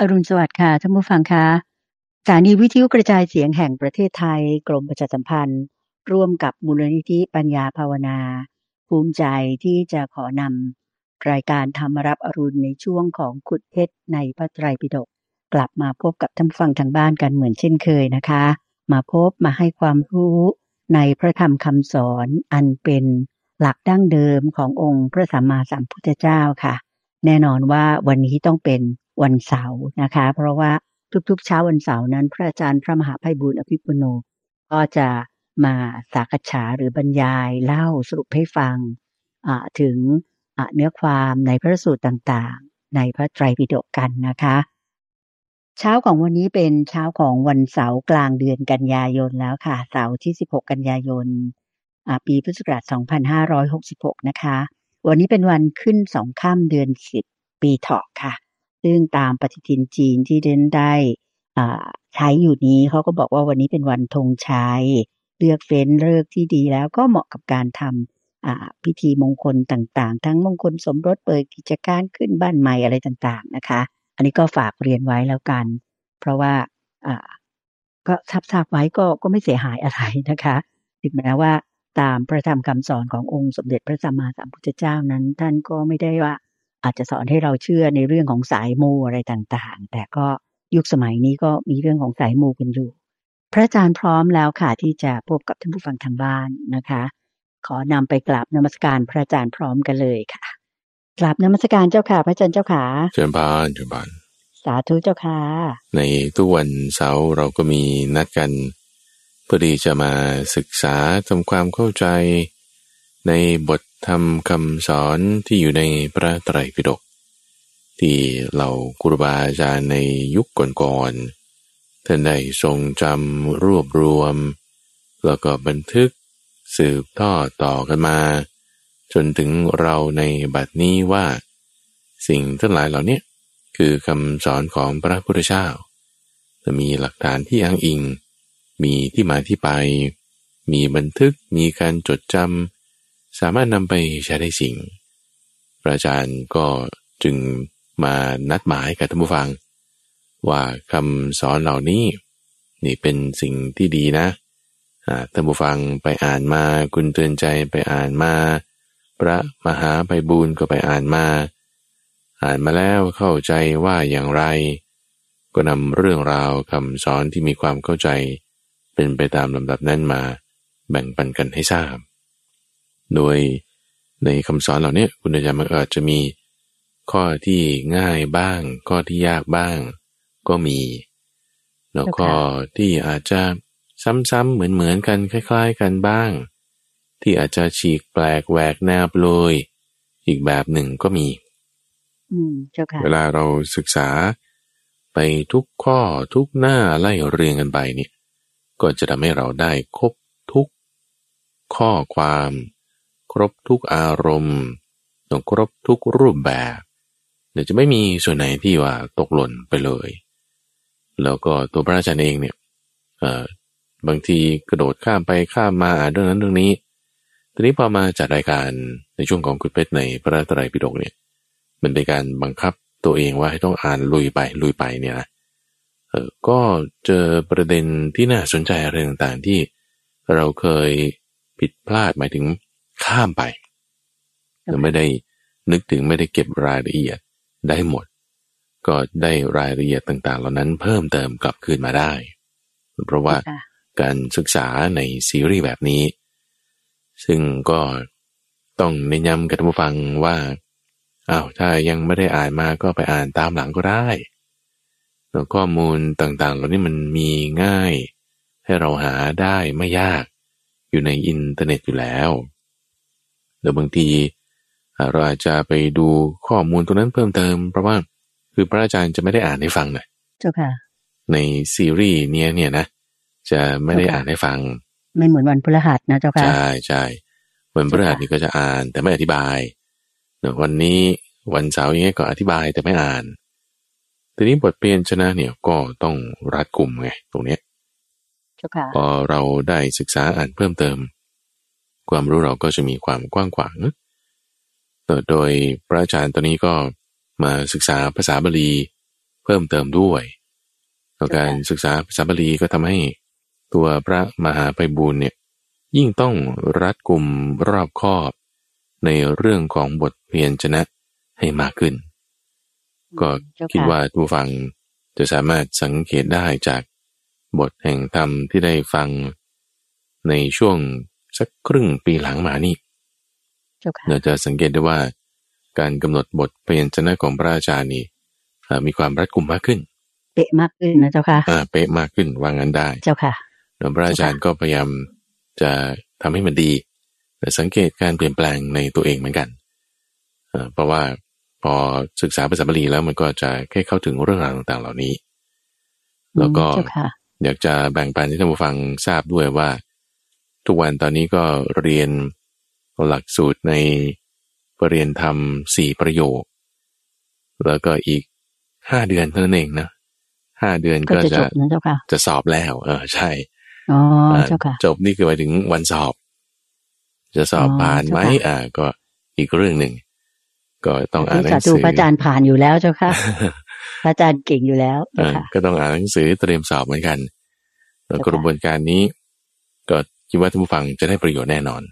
อรุณสวัสดิ์ค่ะท่านผู้ฟังคะสถานีวิทยุกระจายเสียงแห่งประเทศไทย กรมประชาสัมพันธ์ ร่วมกับมูลนิธิปัญญาภาวนา ภูมิใจที่จะขอนำรายการธรรมรับอรุณในช่วงของขุดเพชรในพระไตรปิฎกกลับมาพบกับท่านฟังทางบ้านกันเหมือนเช่นเคยนะคะ มาพบมาให้ความรู้ในพระธรรมคำสอนอันเป็นหลักดั้งเดิมขององค์พระสัมมาสัมพุทธเจ้าค่ะ แน่นอนว่าวันนี้ต้องเป็น วันเสาร์นะคะ เพราะว่าทุกๆ เช้าวันเสาร์นั้น พระอาจารย์พระมหาไพบุญอภิปุโน ก็จะมาสักษาหรือบรรยายเล่าสรุปให้ฟังถึงเนื้อความในพระสูตรต่างๆ ในพระไตรปิฎกกันนะคะ เช้าของวันนี้เป็นเช้าของวันเสาร์กลางเดือนกันยายนแล้วค่ะ เสาร์ที่ 16 กันยายนปีพุทธศักราช2566 นะคะ วันนี้เป็นวันขึ้นสองข้ามเดือน 10 ปีเถาะค่ะ ซึ่งตามปฏิทินจีนที่เดนได้ใช้อยู่นี้เขาก็บอกว่าวันนี้เป็นวันธงชัยเลือกเฟ้นเลิกที่ดีแล้วก็เหมาะกับการทำพิธีมงคลต่างๆ ทั้งมงคลสมรสเปิดกิจการขึ้นบ้านใหม่อะไรต่างๆนะคะ อันนี้ก็ฝากเรียนไว้แล้วกัน เพราะว่าก็ทราบไว้ก็ก็ไม่เสียหายอะไรนะคะถึงแม้ว่าตามพระธรรมคำสอนขององค์สมเด็จพระสัมมาสัมพุทธเจ้านั้น ท่านก็ไม่ได้ว่า อาจจะสอนให้เราเชื่อในเรื่องของสายมูอะไรต่างๆ แต่ก็ยุคสมัยนี้ก็มีเรื่องของสายมูกันอยู่ พระอาจารย์พร้อมแล้วค่ะที่จะพบกับท่านผู้ฟังทางบ้านนะคะ ขอนำไปกราบนมัสการพระอาจารย์พร้อมกันเลยค่ะกราบนมัสการเจ้าค่ะ พระอาจารย์เจ้าค่ะเชิญบานเชิญบานสาธุเจ้าค่ะในทุกวันเสาร์เราก็มีนัดกันเพื่อที่จะมาศึกษาทำความเข้าใจในบท ธรรมคำสอนที่อยู่ในพระไตรปิฎกที่เหล่าครูบาอาจารย์ในยุคก่อนๆท่านได้ทรงจำรวบรวม แล้วก็บันทึกสืบทอดต่อกันมา จนถึงเราในบัดนี้ว่า สิ่งทั้งหลายเหล่านี้คือคำสอนของพระพุทธเจ้าจะมีหลักฐานที่อ้างอิง มีที่มาที่ไป มีบันทึกมีการจดจำ สามารถนำไปใช้ได้สิ่งพระอาจารย์ก็จึงมานัดหมายกับท่านผู้ฟัง ว่าคำสอนเหล่านี้ นี่เป็นสิ่งที่ดีนะท่านผู้ฟังไปอ่านมาคุณเตือนใจไปอ่านมา พระมหาไปบูรก็ไปอ่านมา อ่านมาแล้วเข้าใจว่าอย่างไร ก็นำเรื่องราวคำสอนที่มีความเข้าใจ เป็นไปตามลำดับนั้นมา แบ่งปันกันให้ทราบ โดยในคำสอนเหล่านี้คุณอาจารย์มันอาจจะมีข้อที่ง่ายบ้าง ข้อที่ยากบ้าง ก็มี แล้วข้อที่อาจจะซ้ำๆเหมือนๆกันคล้าย ๆ กันบ้าง ที่อาจจะฉีกแปลกแหวกแนวเลย อีกแบบหนึ่งก็มีเวลาเราศึกษาไปทุกข้อทุกหน้าไล่เรียงกันไปเนี่ย ก็จะทำให้เราได้ครบทุกข้อความ ครบทุกอารมณ์ต้องครบทุกรูปแบบ เดี๋ยวจะไม่มีส่วนไหนที่ว่าตกหล่นไปเลย แล้วก็ตัวพระอาจารย์เองเนี่ยบางทีกระโดดข้ามไปข้ามมาอ่านเรื่องนั้นเรื่องนี้ ทีนี้พอมาจัดรายการในช่วงของคุณเพชรในพระตรัยปิฎกเนี่ย มันเป็นการบังคับตัวเองว่าให้ต้องอ่านลุยไปลุยไปเนี่ยนะเออก็เจอประเด็นที่น่าสนใจอะไรต่างๆที่เราเคยผิดพลาดหมายถึง ข้ามไปเราไม่ได้นึกถึงไม่ได้เก็บรายละเอียดได้หมด ก็ได้รายละเอียดต่างๆ เหล่านั้นเพิ่มเติมกลับคืนมาได้ เพราะว่าการศึกษาในซีรีส์แบบนี้ ซึ่งก็ต้องเน้นย้ำกับท่านผู้ฟังว่าอ้าวถ้ายังไม่ได้อ่านมาก็ไปอ่านตามหลังก็ได้แล้วข้อมูลต่างๆ เหล่านี้มันมีง่าย ให้เราหาได้ไม่ยาก อยู่ในอินเทอร์เน็ตอยู่แล้ว แต่บางทีเราอาจจะไปดูข้อมูลตรงนั้นเพิ่มเติม เพราะว่าคือพระอาจารย์จะไม่ได้อ่านให้ฟังเลยเจ้าค่ะ ในซีรีส์เนี้ยเนี่ยนะจะไม่ได้อ่านให้ฟังไม่เหมือนวันพฤหัสนะเจ้าค่ะใช่ใช่วันพฤหัสนี่ก็จะอ่านแต่ไม่อธิบายวันนี้วันเสาร์อย่างเงี้ยก็อธิบายแต่ไม่อ่านทีนี้บทเปลี่ยนชนะเนี่ยก็ต้องรัดกลุ่มไงตรงเนี้ยพอเราได้ศึกษาอ่านเพิ่มเติม ความรู้เราก็จะมีความกว้างขวางโดยพระอาจารย์ตอนนี้ก็มาศึกษาภาษาบาลีเพิ่มเติมด้วยแล้วการศึกษาภาษาบาลีก็ทำให้ตัวพระมหาไพบูลเนี่ยยิ่งต้องรัดกุมรอบคอบ ในเรื่องของบทเพียนชนะให้มากขึ้น ก็คิดว่าผู้ฟังจะสามารถสังเกตได้จากบทแห่งธรรมที่ได้ฟังในช่วง สักครึ่งปีหลังมานี่เราจะสังเกตได้ว่า การกำหนดบทเพียนชนะของพระอาจารย์นี่มีความรัดกุมมากขึ้น เป๊ะมากขึ้นนะเจ้าค่ะอ่าเป๊ะมากขึ้นว่างั้นได้ เจ้าค่ะแล้วพระอาจารย์ก็พยายามจะทำให้มันดี แต่สังเกตการเปลี่ยนแปลงในตัวเองเหมือนกันเพราะว่าพอศึกษาภาษาบาลีแล้วมันก็จะแค่เข้าถึงเรื่องราวต่างๆเหล่านี้ แล้วก็อยากจะแบ่งปันให้ท่านผู้ฟังทราบด้วยว่า ทุกวันตอนนี้ก็เรียนหลักสูตรในปรริญญาธรรมสี่ประโยค แล้วก็อีกห้าเดือนเท่านั้นเองนะห้าเดือนก็จะจะสอบแล้ว เออใช่อ๋อเจ้าค่ะจบนี่คือไปถึงวันสอบ จะสอบผ่านไหมอ่า ก็อีกเรื่องหนึ่งก็ต้องอ่านหนังสือพระอาจารย์ผ่านอยู่แล้วเจ้าค่ะพระอาจารย์เก่งอยู่แล้วก็ต้องอ่านหนังสือเตรียมสอบเหมือนกันแล้วกระบวนการนี้ก็ คิดว่าท่านผู้ฟังจะได้ประโยชน์แน่นอน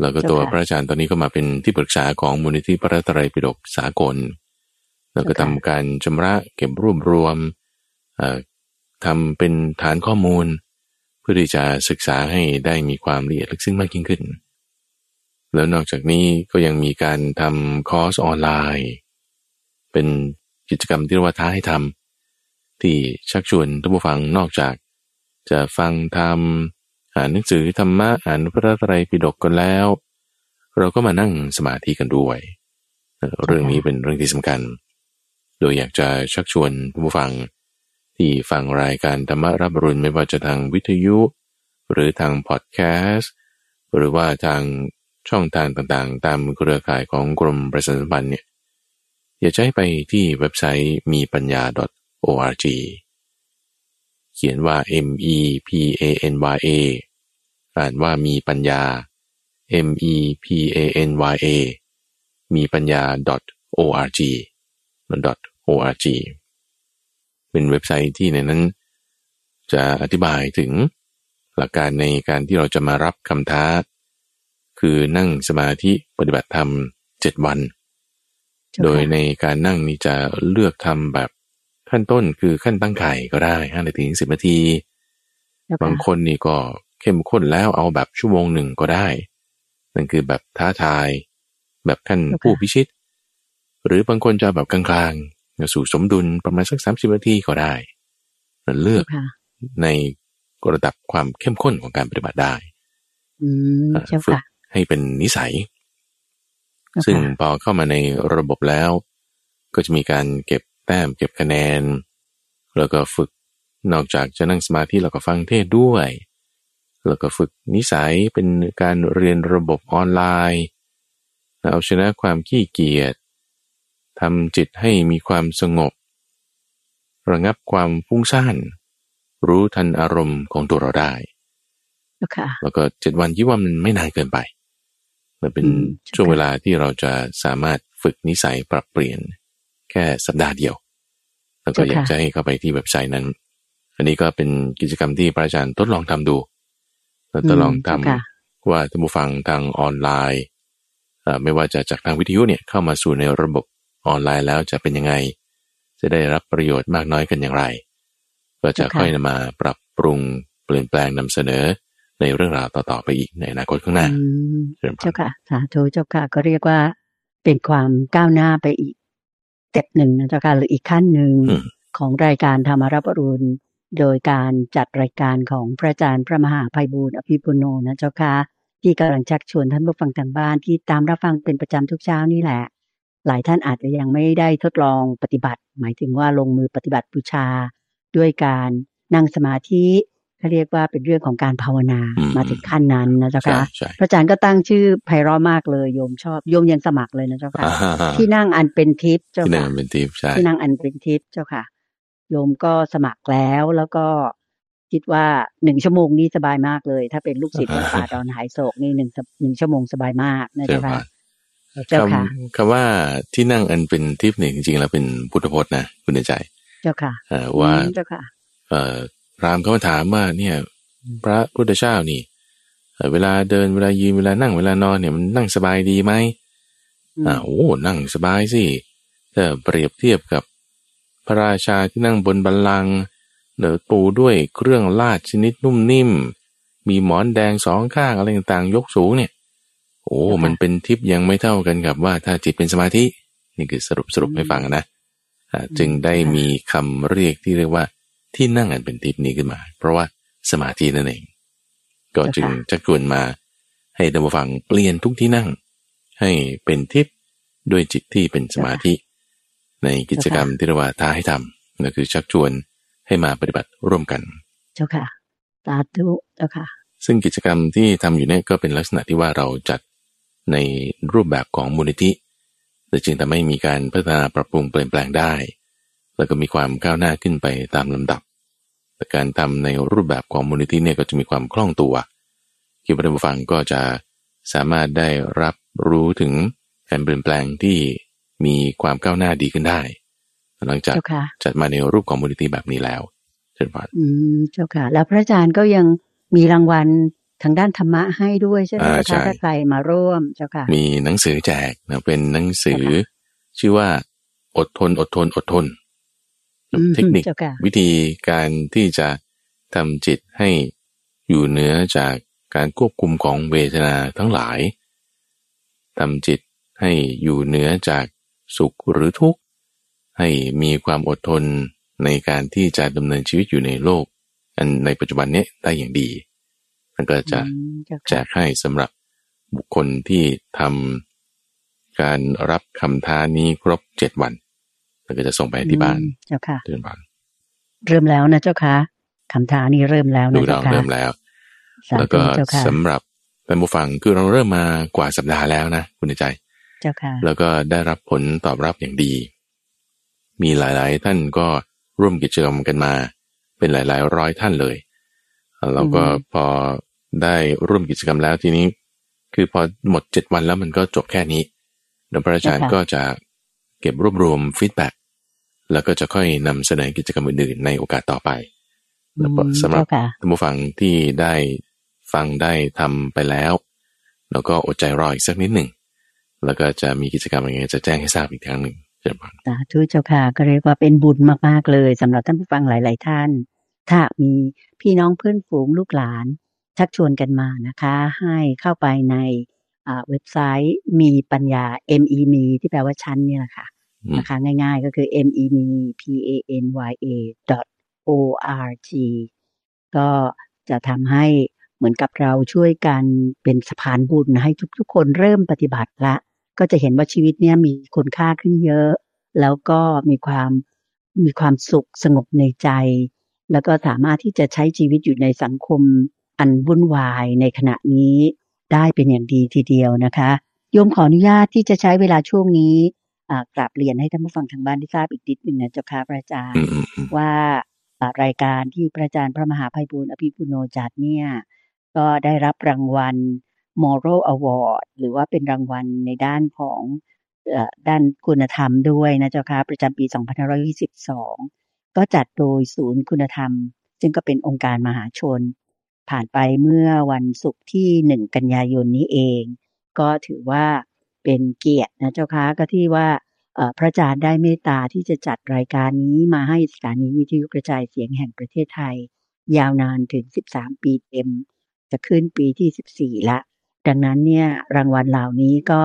แล้วก็ตัวพระอาจารย์ตอนนี้ก็มาเป็นที่ปรึกษาของมูลนิธิพระตรัยปิฎกสากล แล้วก็ทำการชำระเก็บรวบรวมทำเป็นฐานข้อมูล เพื่อที่จะศึกษาให้ได้มีความละเอียดลึกซึ้งมากยิ่งขึ้น แล้วนอกจากนี้ก็ยังมีการทำคอร์สออนไลน์ เป็นกิจกรรมที่เรียกว่าท้าให้ทำที่ชักชวนท่านผู้ฟังนอกจากจะฟังทำ อ่านหนังสือธรรมะอ่านพระไตรปิฎกกันแล้ว เราก็มานั่งสมาธิกันด้วย เรื่องนี้เป็นเรื่องที่สำคัญ โดยอยากจะชักชวนผู้ฟัง ที่ฟังรายการธรรมรับรุณไม่ว่าจะทางวิทยุ หรือทางพอดแคสต์หรือว่าทางช่องทางต่างๆ ตามเครือข่ายของกรมประชาสัมพันธ์เนี่ยอย่าใช้ไปที่เว็บไซต์มีปัญญา .org ขียนว่า m e p a n y a อ่านว่ามีปัญญา m e p a n y a มีปัญญา .org .org เป็นเว็บไซต์ที่ในนั้น จะอธิบายถึงหลักการในการที่เราจะมารับคำท้า คือนั่งสมาธิปฏิบัติธรรมเจ็ดวัน โดยในการนั่งนี้จะเลือกทำแบบ ขั้นต้นคือขั้นตั้งไข่ก็ได้ห้านาทีสิบนาที บางคนนี่ก็เข้มข้นแล้วเอาแบบชั่วโมงหนึ่งก็ได้ นั่นคือแบบท้าทาย แบบขั้นผู้พิชิต หรือบางคนจะแบบกลางสู่สมดุลประมาณสักสามสิบนาทีก็ได้เลือกในระดับความเข้มข้นของการปฏิบัติได้ฝึกให้เป็นนิสัย ซึ่งพอเข้ามาในระบบแล้ว ก็จะมีการเก็บแต้มเก็บคะแนน แล้วก็ฝึกนอกจากจะนั่งสมาธิแล้วก็ฟังเทศด้วย แล้วก็ฝึกนิสัยเป็นการเรียนระบบออนไลน์เอาชนะความขี้เกียจทำจิตให้มีความสงบ ระงับความฟุ้งซ่าน รู้ทันอารมณ์ของตัวเราได้แล้วก็เจ็ดวันยี่ว่ามันไม่นานเกินไป มันเป็นช่วงเวลาที่เราจะสามารถฝึกนิสัยปรับเปลี่ยนแค่สัปดาห์เดียว แล้วก็อยากจะให้เข้าไปที่เว็บไซต์นั้น อันนี้ก็เป็นกิจกรรมที่พระอาจารย์ทดลองทำดูเราทดลองทำว่าท่านผู้ฟังทางออนไลน์ไม่ว่าจะจากทางวิทยุเนี่ยเข้ามาสู่ในระบบออนไลน์แล้วจะเป็นยังไง จะได้รับประโยชน์มากน้อยกันอย่างไร ก็จะค่อยนำมาปรับปรุงเปลี่ยนแปลงนำเสนอในเรื่องราวต่อๆไปอีกในอนาคตข้างหน้าเจ้าค่ะสาธุเจ้าค่ะก็เรียกว่าเป็นความก้าวหน้าไปอีก เต็ปหนึ่งนะเจ้าค่ะหรืออีกขั้นหนึ่งของรายการธรรมรับรุณโดยการจัดรายการของพระอาจารย์พระมหาภัยบูร์อภิปุโนนะเจ้าค่ะที่กำลังชักชวนท่านผู้ฟังทางบ้านที่ตามรับฟังเป็นประจำทุกเช้านี่แหละ หลายท่านอาจจะยังไม่ได้ทดลองปฏิบัติ หมายถึงว่าลงมือปฏิบัติบูชา ด้วยการนั่งสมาธิ เขาเรียกว่าเป็นเรื่องของการภาวนามาถึงขั้นนั้นนะเจ้าค่ะพระอาจารย์ก็ตั้งชื่อไพเราะมากเลยโยมชอบโยมยังสมัครเลยนะเจ้าค่ะที่นั่งอันเป็นทิพย์เจ้าค่ะที่นั่งเป็นทิพย์ใช่ที่นั่งอันเป็นทิพย์เจ้าค่ะโยมก็สมัครแล้วแล้วก็คิดว่าหนึ่งชั่วโมงนี้สบายมากเลย ถ้าเป็นลูกศิษย์วัดป่าดอนหายโศกนี่หนึ่งหนึ่งชั่วโมงสบายมากนะเจ้าค่ะคำคำว่าที่นั่งอันเป็นทิพย์เนี่ยจริงๆแล้วเป็นพุทธพจน์นะคุณใจ เจ้าค่ะเอ่อว่าอืมเจ้าค่ะเอ่อพ ราหมณ์เขามาถามว่าเนี่ยพระพุทธเจ้านี่เอ่อเวลาเดินเวลายืนเวลานั่งเวลานอนเนี่ยมันนั่งสบายดีไหมอืมอ่าโอ้นั่งสบายสิถ้าเปรียบเทียบกับพระราชาที่นั่งบนบัลลังก์เนือปูด้วยเครื่องลาดชนิดนุ่มนิ่ม มีหมอนแดงสองข้างอะไรต่างๆ ยกสูงเนี่ย โอ้มันเป็นทิพย์ยังไม่เท่ากันกับว่าถ้าจิตเป็นสมาธิ นี่คือสรุปสรุปให้ฟังนะอ่าจึงได้มีคำเรียกที่เรียกว่า ที่นั่งอันเป็นทิพย์นี้ขึ้นมา เพราะว่าสมาธินั่นเอง ก็จึงจะชวนมาให้ท่านผู้ฟังเปลี่ยนทุกที่นั่ง ให้เป็นทิพย์ด้วยจิตที่เป็นสมาธิ ในกิจกรรมที่เรียกว่าท้าให้ทำนั่นคือชักชวนให้มาปฏิบัติร่วมกัน เจ้าค่ะสาธุเจ้าค่ะ ซึ่งกิจกรรมที่ทำอยู่เนี่ยก็เป็นลักษณะที่ว่าเราจัดในรูปแบบของมูลนิธิแต่จึงทำให้มีการพัฒนาปรับปรุงเปลี่ยนแปลงได้ แล้วก็มีความก้าวหน้าขึ้นไปตามลำดับ แต่การทำในรูปแบบของมูลนิธิเนี่ยก็จะมีความคล่องตัวคิดว่าท่านผู้ฟังก็จะสามารถได้รับรู้ถึงการเปลี่ยนแปลงที่มีความก้าวหน้าดีขึ้นได้ หลังจากเจ้าค่ะจัดมาในรูปของมูลนิธิแบบนี้แล้วเช่นว่าอืมเจ้าค่ะ แล้วพระอาจารย์ก็ยังมีรางวัลทางด้านธรรมะให้ด้วยใช่ไหมอ่าเจ้าใช่ค่ะถ้าใครมาร่วมเจ้าค่ะ มีหนังสือแจกนะเป็นหนังสือ ชื่อว่า อดทนอดทนอดทนอืม เทคนิคเจ้าค่ะวิธีการที่จะทำจิตให้อยู่เหนือจากการควบคุมของเวทนาทั้งหลายทำจิตให้อยู่เหนือจากสุขหรือทุกข์ ให้มีความอดทนในการที่จะดำเนินชีวิตอยู่ในโลก อันในปัจจุบันเนี้ยได้อย่างดีมันก็จะอืมเจ้าแจค่ะกให้สำหรับบุคคลที่ทำการรับคำท้านี้ครบเจ็ดวัน แล้วก็จะส่งไปที่บ้านอืมเจ้าค่ะเดือนบ้านเริ่มแล้วนะเจ้าค่ะคำถามนี้เริ่มแล้วดูนะเราเจ้าค่ะเริ่มแล้วสาแล้วธุก็เจ้าค่ะสำหรับท่านผู้ฟังคือเราเริ่มมากว่าสัปดาห์แล้วนะคุณใจ เจ้าค่ะ แล้วก็ได้รับผลตอบรับอย่างดี มีหลายๆ ท่านก็ร่วมกิจกรรมกันมา เป็นหลาย ๆ ร้อยท่านเลยแล้วก็พอได้ร่วมกิจกรรมแล้วทีนี้ คือพอหมดเจ็ดวันแล้วมันก็จบแค่นี้เดี๋ยวพระอาจารย์ก็จะ เก็บรวบรวม feedback แล้วก็จะค่อยนำเสนอกิจกรรมอื่นๆในโอกาสต่อไปแล้วก็อืมสำหรับเจ้าค่ะท่านผู้ฟังที่ได้ฟังได้ทำไปแล้ว แล้วก็อดใจรออีกสักนิดหนึ่ง แล้วก็จะมีกิจกรรมอะไรเงี้ยจะแจ้งให้ทราบอีกครั้งหนึ่งเชิญพรสาธุเจ้าค่ะก็เรียกว่าเป็นบุญมากๆเลยสำหรับท่านผู้ฟังหลาย ๆ ท่าน ถ้ามีพี่น้องเพื่อนฝูงลูกหลาน ชักชวนกันมานะคะ ให้เข้าไปในอ่า เว็บไซต์มีปัญญา M E มีที่แปลว่าชั้นเนี่ยแหละค่ะอืมนะคะง่ายๆก็คือ M E M E P A N Y A dot O R G ก็จะทำให้เหมือนกับเราช่วยกันเป็นสะพานบุญให้ทุกๆคนเริ่มปฏิบัติละ ก็จะเห็นว่าชีวิตเนี้ยมีคุณค่าขึ้นเยอะ แล้วก็มีความมีความสุขสงบในใจ แล้วก็สามารถที่จะใช้ชีวิตอยู่ในสังคมอันวุ่นวายในขณะนี้ ได้เป็นอย่างดีทีเดียวนะคะโยมขออนุญาตที่จะใช้เวลาช่วงนี้อ่ากราบเรียนให้ท่านผู้ฟังทางบ้านได้ทราบอีกนิดหนึ่งนะเจ้าค่ะพระอาจารอืย์มอืมอืมว่าอ่ารายการที่พระอาจารย์พระมหาภัยบูร์อภิปุโนจัดเนี่ยก็ได้รับรางวัล Moral Award หรือว่าเป็นรางวัลในด้านของเอ่อด้านคุณธรรมด้วยนะเจ้าค่ะประจำปี 2522 ก็จัดโดยศูนย์คุณธรรม ซึ่งก็เป็นองค์การมหาชน ผ่านไปเมื่อวันศุกร์ที่1กันยายนนี้เอง ก็ถือว่าเป็นเกียรตินะเจ้าค่ะก็ที่ว่าเอ่อพระอาจารย์ได้เมตตาที่จะจัดรายการนี้มาให้สถานีวิทยุกระจายเสียงแห่งประเทศไทย ยาวนานถึง 13 ปีเต็ม จะขึ้นปีที่ 14 ละ ดังนั้นเนี่ยรางวัลเหล่านี้ก็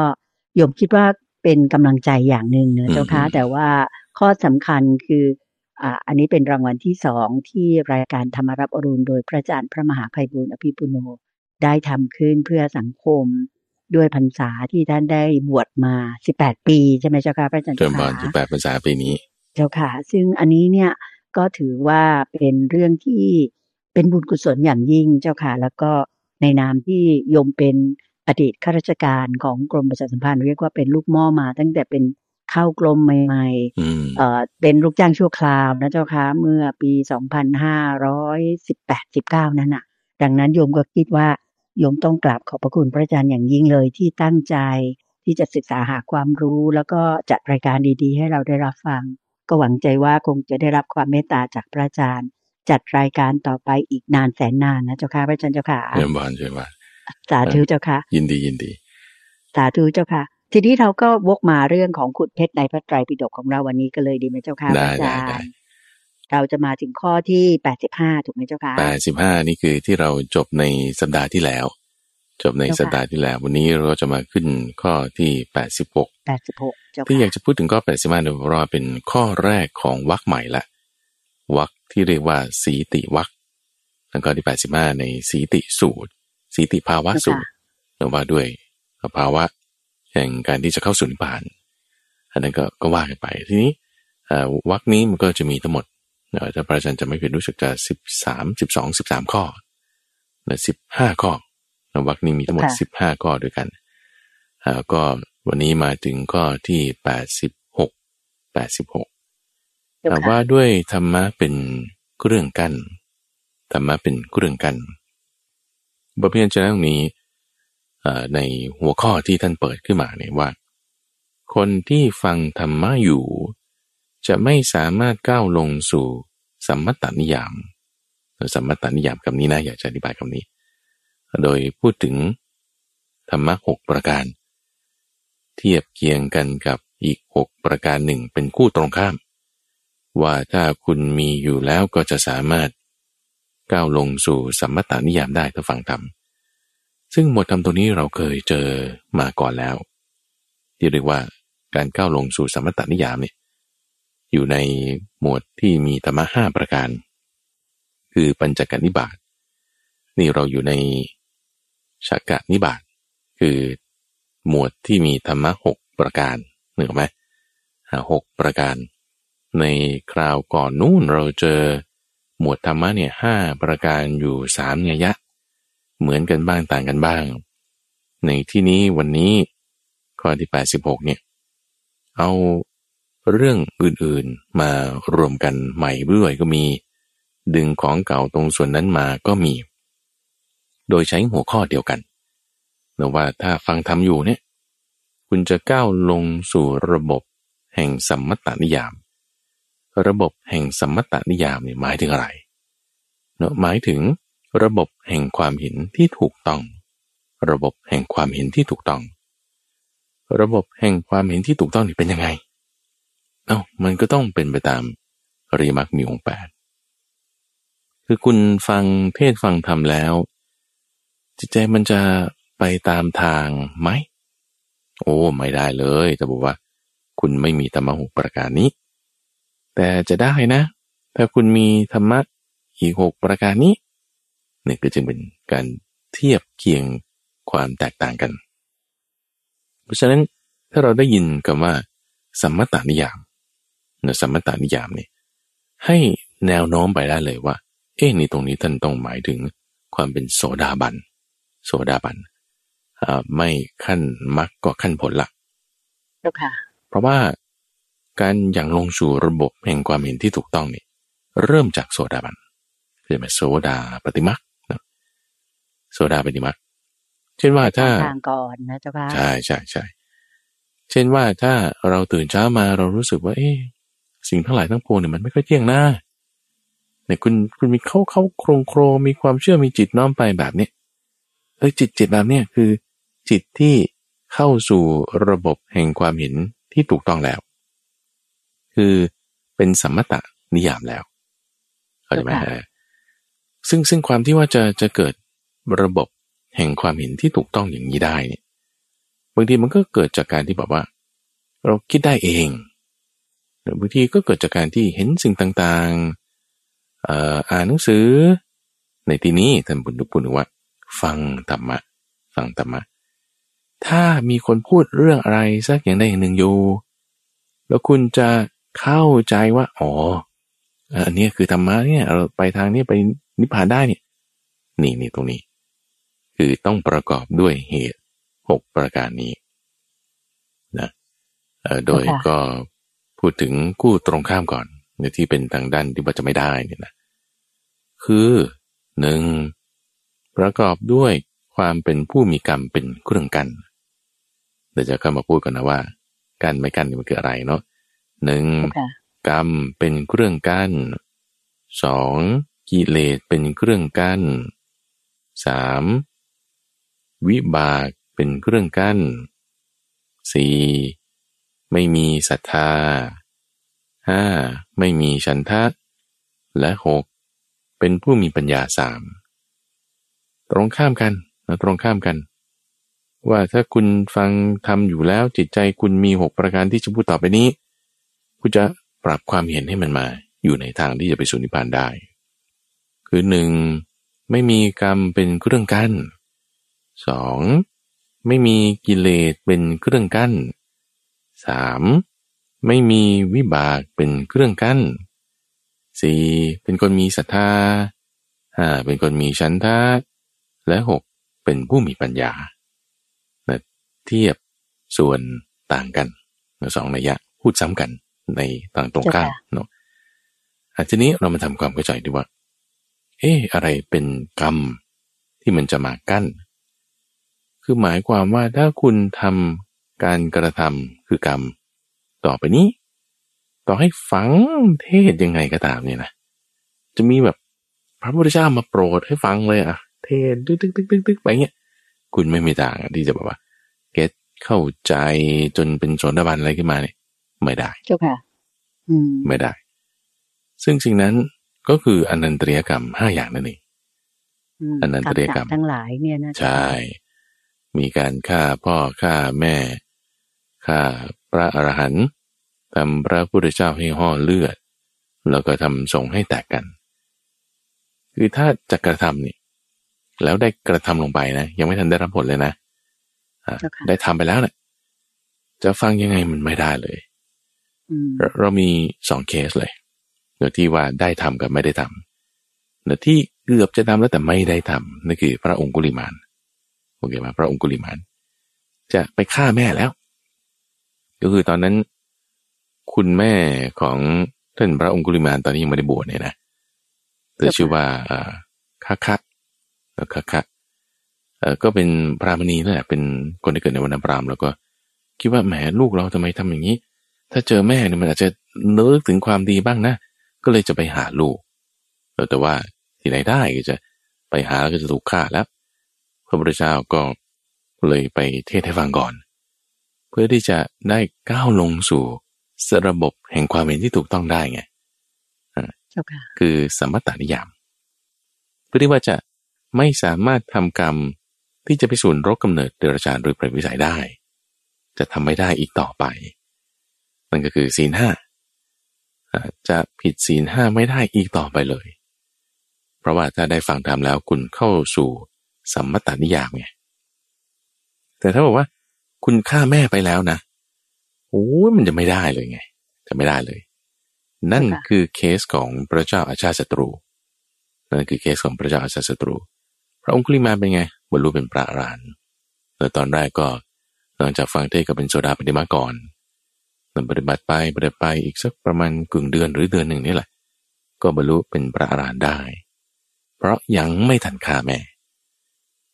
โยมคิดว่าเป็นกำลังใจอย่างหนึ่งนะเจ้าค่ะอืมแต่ว่าข้อสำคัญคือ อ่าอันนี้เป็นรางวัลที่สองที่รายการธรรมรับอรุณโดยพระอาจารย์พระมหาภัยบุญอภิปุโนได้ทำขึ้นเพื่อสังคมด้วยพรรษาที่ท่านได้บวชมา 18 ปีใช่ไหมเจ้าค่ะพระอาจารย์เชิญเจ้าพรค่ะที่แปดภาษาปีนี้ เจ้าค่ะ ซึ่งอันนี้เนี่ยก็ถือว่าเป็นเรื่องที่เป็นบุญกุศลอย่างยิ่งเจ้าค่ะ แล้วก็ในนามที่โยมเป็นอดีตข้าราชการของกรมประชาสัมพันธ์เรียกว่าเป็นลูกหม้อมาตั้งแต่เป็น เข้ากรมใหม่อืมๆเอ่อเป็นลูกจ้างชั่วคราวนะเจ้าค่ะเมื่อปี 2518-19 นั้นน่ะดังนั้นโยมก็คิดว่าโยมต้องกราบขอบพระคุณพระอาจารย์อย่างยิ่งเลยที่ตั้งใจที่จะศึกษาหาความรู้ แล้วก็จัดรายการดีๆ ให้เราได้รับฟัง ก็หวังใจว่าคงจะได้รับความเมตตาจากพระอาจารย์ จัดรายการต่อไปอีกนานแสนนานนะเจ้าค่ะพระอาจารย์เจ้าค่ะเยี่ยมบานเยี่ยมบานสาธุเจ้าค่ะ ยินดียินดี สาธุเจ้าค่ะ ทีนี้เราก็วกมาเรื่องของขุดเพชรในพระไตรปิฎกของเราวันนี้ก็เลยดีไหมเจ้าค่ะพได้ระอาได้จารได้ย์เราจะมาถึงข้อที่แปดสิบห้าถูกไหมเจ้าค่ะแปดสิบห้านี่คือที่เราจบในสัปดาห์ที่แล้ว จบในเจ้าค่ะสัปดาห์ที่แล้ว วันนี้เราก็จะมาขึ้นข้อที่แปดสิบหกแปดสิบหกเจ้าที่อยาค่ะกจะพูดถึงข้อแปดสิบห้าเนี่ยเพราะว่าเป็นข้อแรกของวรรคใหม่ละวรรคที่เรียกว่าสีติวรรคแล้วก็ที่แปดสิบห้าในสีติสูตร สีติภาวะสูตรเรียกว่าด้วยภาวะ แห่งการที่จะเข้าสู่นิพพาน อันนั้นก็ก็ว่ากันไปทีนี้เอ่อวรรคนี้มันก็จะมีทั้งหมดเอ่อถ้าพระอาจารย์จะไม่ผิดรู้สึกจะสิบสามสิบสองสิบสามข้อนะสิบห้าข้อนะวรรคนี้มีทั้งหมดสิบห้าข้อด้วยกันอ่าก็วันนี้มาถึงข้อที่แปดสิบหกแปดสิบหกเจ้าแต่ค่ะว่าด้วยธรรมะเป็นเครื่องกั้นธรรมะเป็นเครื่องกั้นบทเรียนจะตรงนี้เอ่อ ในหัวข้อที่ท่านเปิดขึ้นมาเนี่ยว่า คนที่ฟังธรรมะอยู่ จะไม่สามารถก้าวลงสู่สัมมตานิยาม สัมมตานิยามคำนี้นะอยากจะอธิบายคำนี้ โดยพูดถึงธรรมะหกประการ เทียบเคียงกันกับอีกหกประการหนึ่งเป็นคู่ตรงข้าม ว่าถ้าคุณมีอยู่แล้วก็จะสามารถก้าวลงสู่สัมมตานิยามได้ถ้าฟังธรรม ซึ่งหมวดธรรมตัวนี้เราเคยเจอมาก่อนแล้ว ที่เรียกว่าการก้าวลงสู่สมมตานิยามเนี่ยอยู่ในหมวดที่มีธรรมะห้าประการ คือปัญจกนิบาตนี่เราอยู่ในชักกะนิบาตคือหมวดที่มีธรรมะหกประการนึกออไหมหกประการ ในคราวก่อนนู้นเราเจอหมวดธรรมะเนี่ยห้าประการอยู่สามเนยยะ เหมือนกันบ้างต่างกันบ้าง ในที่นี้วันนี้ข้อที่ 86 เนี่ย เอาเรื่องอื่นๆมารวมกันใหม่ด้วยก็มี ดึงของเก่าตรงส่วนนั้นมาก็มี โดยใช้หัวข้อเดียวกันนะว่าถ้าฟังทำอยู่เนี่ยคุณจะก้าวลงสู่ระบบแห่งสัมมตนิยาม ระบบแห่งสัมมตนิยามเนี่ยหมายถึงอะไรเนาะหมายถึง ระบบแห่งความเห็นที่ถูกต้อง ระบบแห่งความเห็นที่ถูกต้อง ระบบแห่งความเห็นที่ถูกต้องนี่เป็นยังไง เอ้ามันก็ต้องเป็นไปตามอริยมรรคมีองแปดคือคุณฟังเทศฟังธรรมแล้ว จิตใจมันจะไปตามทางไหม โอ้ ไม่ได้เลยจะบอกว่า คุณไม่มีธรรมะหกประการนี้ แต่จะได้นะ ถ้าคุณมีธรรมะอีกหกประการนี้ นี่ก็จึงเป็นการเทียบเคียงความแตกต่างกัน เพราะฉะนั้นถ้าเราได้ยินคำว่า สัมมตานิยามนะสัมมตานิยามนี่ให้แนวโน้มไปได้เลยว่า เอ๊ะนี่ตรงนี้ท่านต้องหมายถึงความเป็นโสดาบัน โสดาบันอ่าไม่ขั้นมรรคก็ขั้นผลละเจ้าค่ะ เพราะว่าการอย่างลงสู่ระบบแห่งความเห็นที่ถูกต้องนี่เริ่มจากโสดาบันคือแบบโสดาปฏิมักนะ โสดาปฏิมักเช่นว่าถ้าทางก่อนนะเจ้าค่ะใช่ใช่ใช่เช่นว่าถ้าเราตื่นเช้ามาเรารู้สึกว่า เอ๊ะสิ่งทั้งหลายทั้งปวงเนี่ยมันไม่ค่อยเที่ยงนะเนี่ยคุณคุณมีเข้าเข้าโครงโครมีความเชื่อมีจิตน้อมไปแบบเนี้ยเอ้ยจิตจิตแบบเนี้ยคือ จิตที่เข้าสู่ระบบแห่งความเห็นที่ถูกต้องแล้ว คือเป็นสัมมตะนิยามแล้วเข้าใจไหมฮะซึ่งซึ่งความที่ว่าจะจะเกิด ระบบแห่งความเห็นที่ถูกต้องอย่างนี้ได้เนี่ยบางทีมันก็เกิดจากการที่แบบว่า เราคิดได้เองหรือบางทีก็เกิดจากการที่เห็นสิ่งต่างๆเอ่ออ่านหนังสือ ในที่นี้ท่านบุญทุกปุณว่า ฟังธรรมะฟังธรรมะถ้ามีคนพูดเรื่องอะไรสักอย่างใดอย่างหนึ่งอยู่แล้วคุณจะเข้าใจว่า อ๋ออันนี้คือธรรมะเนี่ยเราไปทางนี้ไปนิพพานได้เนี่ยนี่นี่ตรงนี้ คือต้องประกอบด้วยเหตุหกประการนี้นะเอ่อโดยก็พูดถึงกู้ตรงข้ามก่อนในที่เป็นทางด้านที่ว่าจะไม่ได้เนี่ยนะคือหนึ่งประกอบด้วยความเป็นผู้มีกรรมเป็นเครื่องกันเดี๋ยวจะเข้ามาพูดกันนะว่า กันไม่กันนี่มันคืออะไรเนาะหนึ่งเจ้าค่ะกรรมเป็นเครื่องกั้นสองกิเลสเป็นเครื่องกั้นสาม วิบากเป็นเครื่องกัน้น 4. ไม่มีศรัทธา 5. ไม่มีฉันทะ และ 6. เป็นผู้มีปัญญาสามตรงข้ามกันนะตรงข้ามกัน ว่าถ้าคุณฟังทำอยู่แล้วจิตใจคุณมีหกประการที่จะพูดต่อไปนี้ คุณจะปรับความเห็นให้มันมา อยู่ในทางที่จะไปสู่นิพพานได้ คือหนึ่งไม่มีกรรมเป็นเครื่องกัน้น 2. ไม่มีกิเลสเป็นเครื่องกั้น 3. ไม่มีวิบากเป็นเครื่องกั้น 4. เป็นคนมีศรัทธา 5. เป็นคนมีชันทะและ 6. เป็นผู้มีปัญญาเทียบส่วนต่างกันสองในยยะพูดซ้ำกันในต่างตรงข้ามเนาะอาทีนี้เรามาทำความเข้าใจดีว่า เอ๊ะอะไรเป็นกรรมที่มันจะมากั้น คือหมายความว่าถ้าคุณทำการกระทำคือกรรม ต่อไปนี้ ต่อให้ฝังเทศยังไงก็ตามเนี่ยนะจะมีแบบพระพุทธเจ้ามาโปรดให้ฟังเลยอะเทศตึ๊กตึ๊กตึ๊กตึ๊กตึ๊กไปเงี้ยคุณไม่มีทางที่จะแบบว่า เก็ตเข้าใจจนเป็นโสดาบันอะไรขึ้นมาเนี่ยไม่ได้เจ้าค่ะอืมไม่ได้ ซึ่งสิ่งนั้นก็คืออนันตริยกรรมห้าอย่างนั่นเองมอนันตริยกรรมทั้งหลายเนี่ยนะใช่ มีการฆ่าพ่อฆ่าแม่ฆ่าพระอรหันต์ทำพระพุทธเจ้าให้ห่อเลือด แล้วก็ทำส่งให้แตกกัน คือถ้าจะกระทำนี่แล้วได้กระทำลงไปนะ ยังไม่ทันได้รับผลเลยนะอะเจ้าค่ะได้ทำไปแล้วนะจะฟังยังไงมันไม่ได้เลยอืมเราเรามีสองเคสเลยเนื้อที่ว่าได้ทำกับไม่ได้ทำเนื้อที่เกือบจะทำแล้วแต่ไม่ได้ทำนั่นคือพระองคุลิมาน โอเคไหมพระองคุลิมาน จะไปฆ่าแม่แล้ว ก็คือตอนนั้น คุณแม่ของท่านพระองคุลิมานตอนนี้ยังไม่ได้บวชเนี่ยนะเธอชื่อว่าอ่าคะคะแล้วคะคะก็เป็นพรามณีนั่นแหละเป็นคนที่เกิดในวันพรามแล้วก็คิดว่าแหมลูกเราทำไมทำอย่างนี้ ถ้าเจอแม่เนี่ยมันอาจจะนึกถึงความดีบ้างนะ ก็เลยจะไปหาลูกแต่ว่าที่ไหนได้ก็จะไปหาแล้วก็จะถูกฆ่าแล้ว พระพุทธเจ้าก็เลยไปเทศให้ฟังก่อน เพื่อที่จะได้ก้าวลงสู่สระบบแห่งความเห็นที่ถูกต้องได้ไงเจ้าค่ะคือสมมตานิยาม เพื่อที่ว่าจะไม่สามารถทำกรรมที่จะไปสู่นรกกำเนิดเดรัจฉานหรือเปรตวิสัยได้ จะทำไม่ได้อีกต่อไป นั่นก็คือศีลห้าอ่าจะผิดศีลห้าไม่ได้อีกต่อไปเลย เพราะว่าถ้าได้ฟังธรรมแล้วคุณเข้าสู่ สัมมตานิยามไงแต่ถ้าบอกว่า คุณฆ่าแม่ไปแล้วนะโอ้ยมันจะไม่ได้เลยไงจะไม่ได้เลย นั่นคือเคสของพระเจ้าอาชาศัตรูนั่นคือเคสของพระเจ้าอาชาศัตรู พระองคุลิมาเป็นไงบรรลุเป็นพระอรหันต์แล้วตอนแรกก็หลังจากฟังเทศก็เป็นโสดาปฏิมาก่อนมันปฏิบัติไปปฏิบัติไปอีกสักประมาณกึ่งเดือนหรือเดือนหนึ่งนี่แหละ ก็บรรลุเป็นพระอรหันต์ได้ เพราะยังไม่ทันฆ่าแม่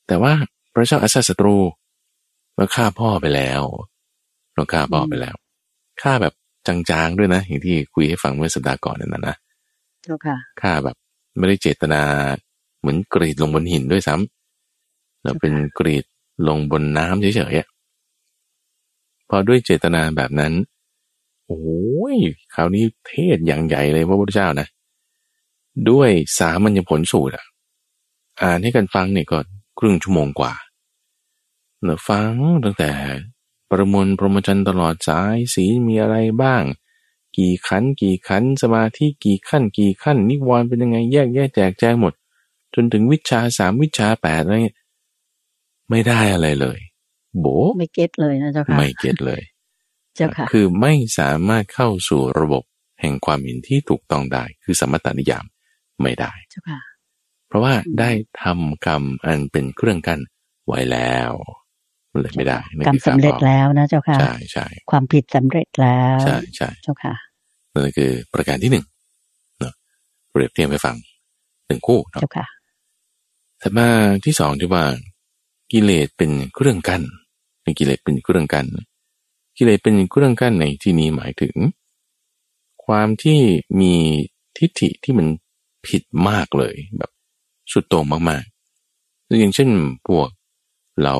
แต่ว่าพระเจ้าอาชาติศัตรูเราฆ่าพ่อไปแล้วเราฆ่าพ่อไปแล้วฆ่าแบบจางๆด้วยนะ อย่างที่คุยให้ฟังเมื่อสัปดาห์ก่อนนั่นนะนะเจ้าค่ะฆ่าแบบไม่ได้เจตนาเหมือนกรีดลงบนหินด้วยซ้ำเราเป็นกรีดลงบนน้ำเฉยๆอะพอด้วยเจตนาแบบนั้นโอ้ยคราวนี้เทศอย่างใหญ่เลยพระพุทธเจ้านะ ด้วยสามัญญผลสูตรอะ อ่านให้กันฟังเนี่ยก็ ครึ่งชั่วโมงกว่าเนอะฟังตั้งแต่ประมวลพรหมจรรย์ตลอดสายสีลมีอะไรบ้าง กี่ขันธ์กี่ขันธ์สมาธิกี่ขั้นกี่ขั้น นิวรณ์เป็นยังไงแยกแยกแจกแจงหมด จนถึงวิชาสามวิชาแปดอะไรเงี้ยไม่ได้อะไรเลย โบไม่เก็ตเลยนะเจ้าค่ะไม่เก็ตเลย เจ้าค่ะ คือไม่สามารถเข้าสู่ระบบแห่งความเห็นที่ถูกต้องได้ คือสมมตานิยามไม่ได้ เจ้าค่ะเพ ราะว่าอืมได้ทำกรรมอันเป็นเครื่องกั้นไว้แล้วมันเลยไม่ได้นั่นกรรมคือสำเร็จข้อแล้วนะเจ้าค่ะใช่ใช่ความผิดสำเร็จแล้วใช่ใช่เจ้าค่ะนั่นคือประการที่หนึ่งเนาะเปรียบเทียบให้ฟังหนึ่งคู่เนาะเจ้าค่ะถัดมาที่สองที่ว่ากิเลสเป็นเครื่องกั้นเป็นกิเลสเป็นเครื่องกั้นกิเลสเป็นเครื่องกั้นในที่นี้หมายถึง ความที่มีทิฏฐิที่มันผิดมากเลยแบบ สุดโต่งมากๆอย่างเช่นพวกเรา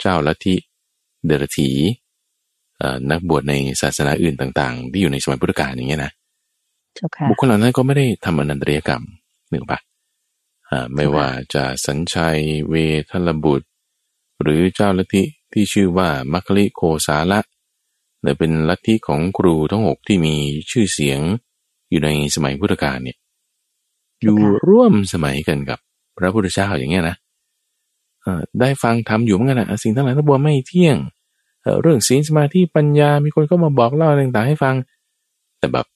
เจ้าลัทธิเดรธีนักบวชในศาสนาอื่นต่างๆ ที่อยู่ในสมัยพุทธกาลอย่างเงี้ยนะบุคคลเหล่านั้นก็ไม่ได้ทำอนันตริยกรรมหนึ่งปะไม่ว่าจะสัญชัยเวทลบุตร หรือเจ้าลัทธิที่ชื่อว่ามัคคิโคสาละเ่ยเป็นลัทธิของครูทั้งหกที่มีชื่อเสียงอยู่ในสมัยพุทธกาลเนี่ย อยู่ร่วมสมัยกันกับพระพุทธเจ้าอย่างเงี้ยนะได้ฟังทำอยู่เหมือนกันนะสิ่งทั้งหลายทั้งปวงไม่เที่ยง เรื่องศีลสมาธิปัญญา มีคนก็มาบอกเล่าอะไรต่างๆให้ฟัง แต่แบบ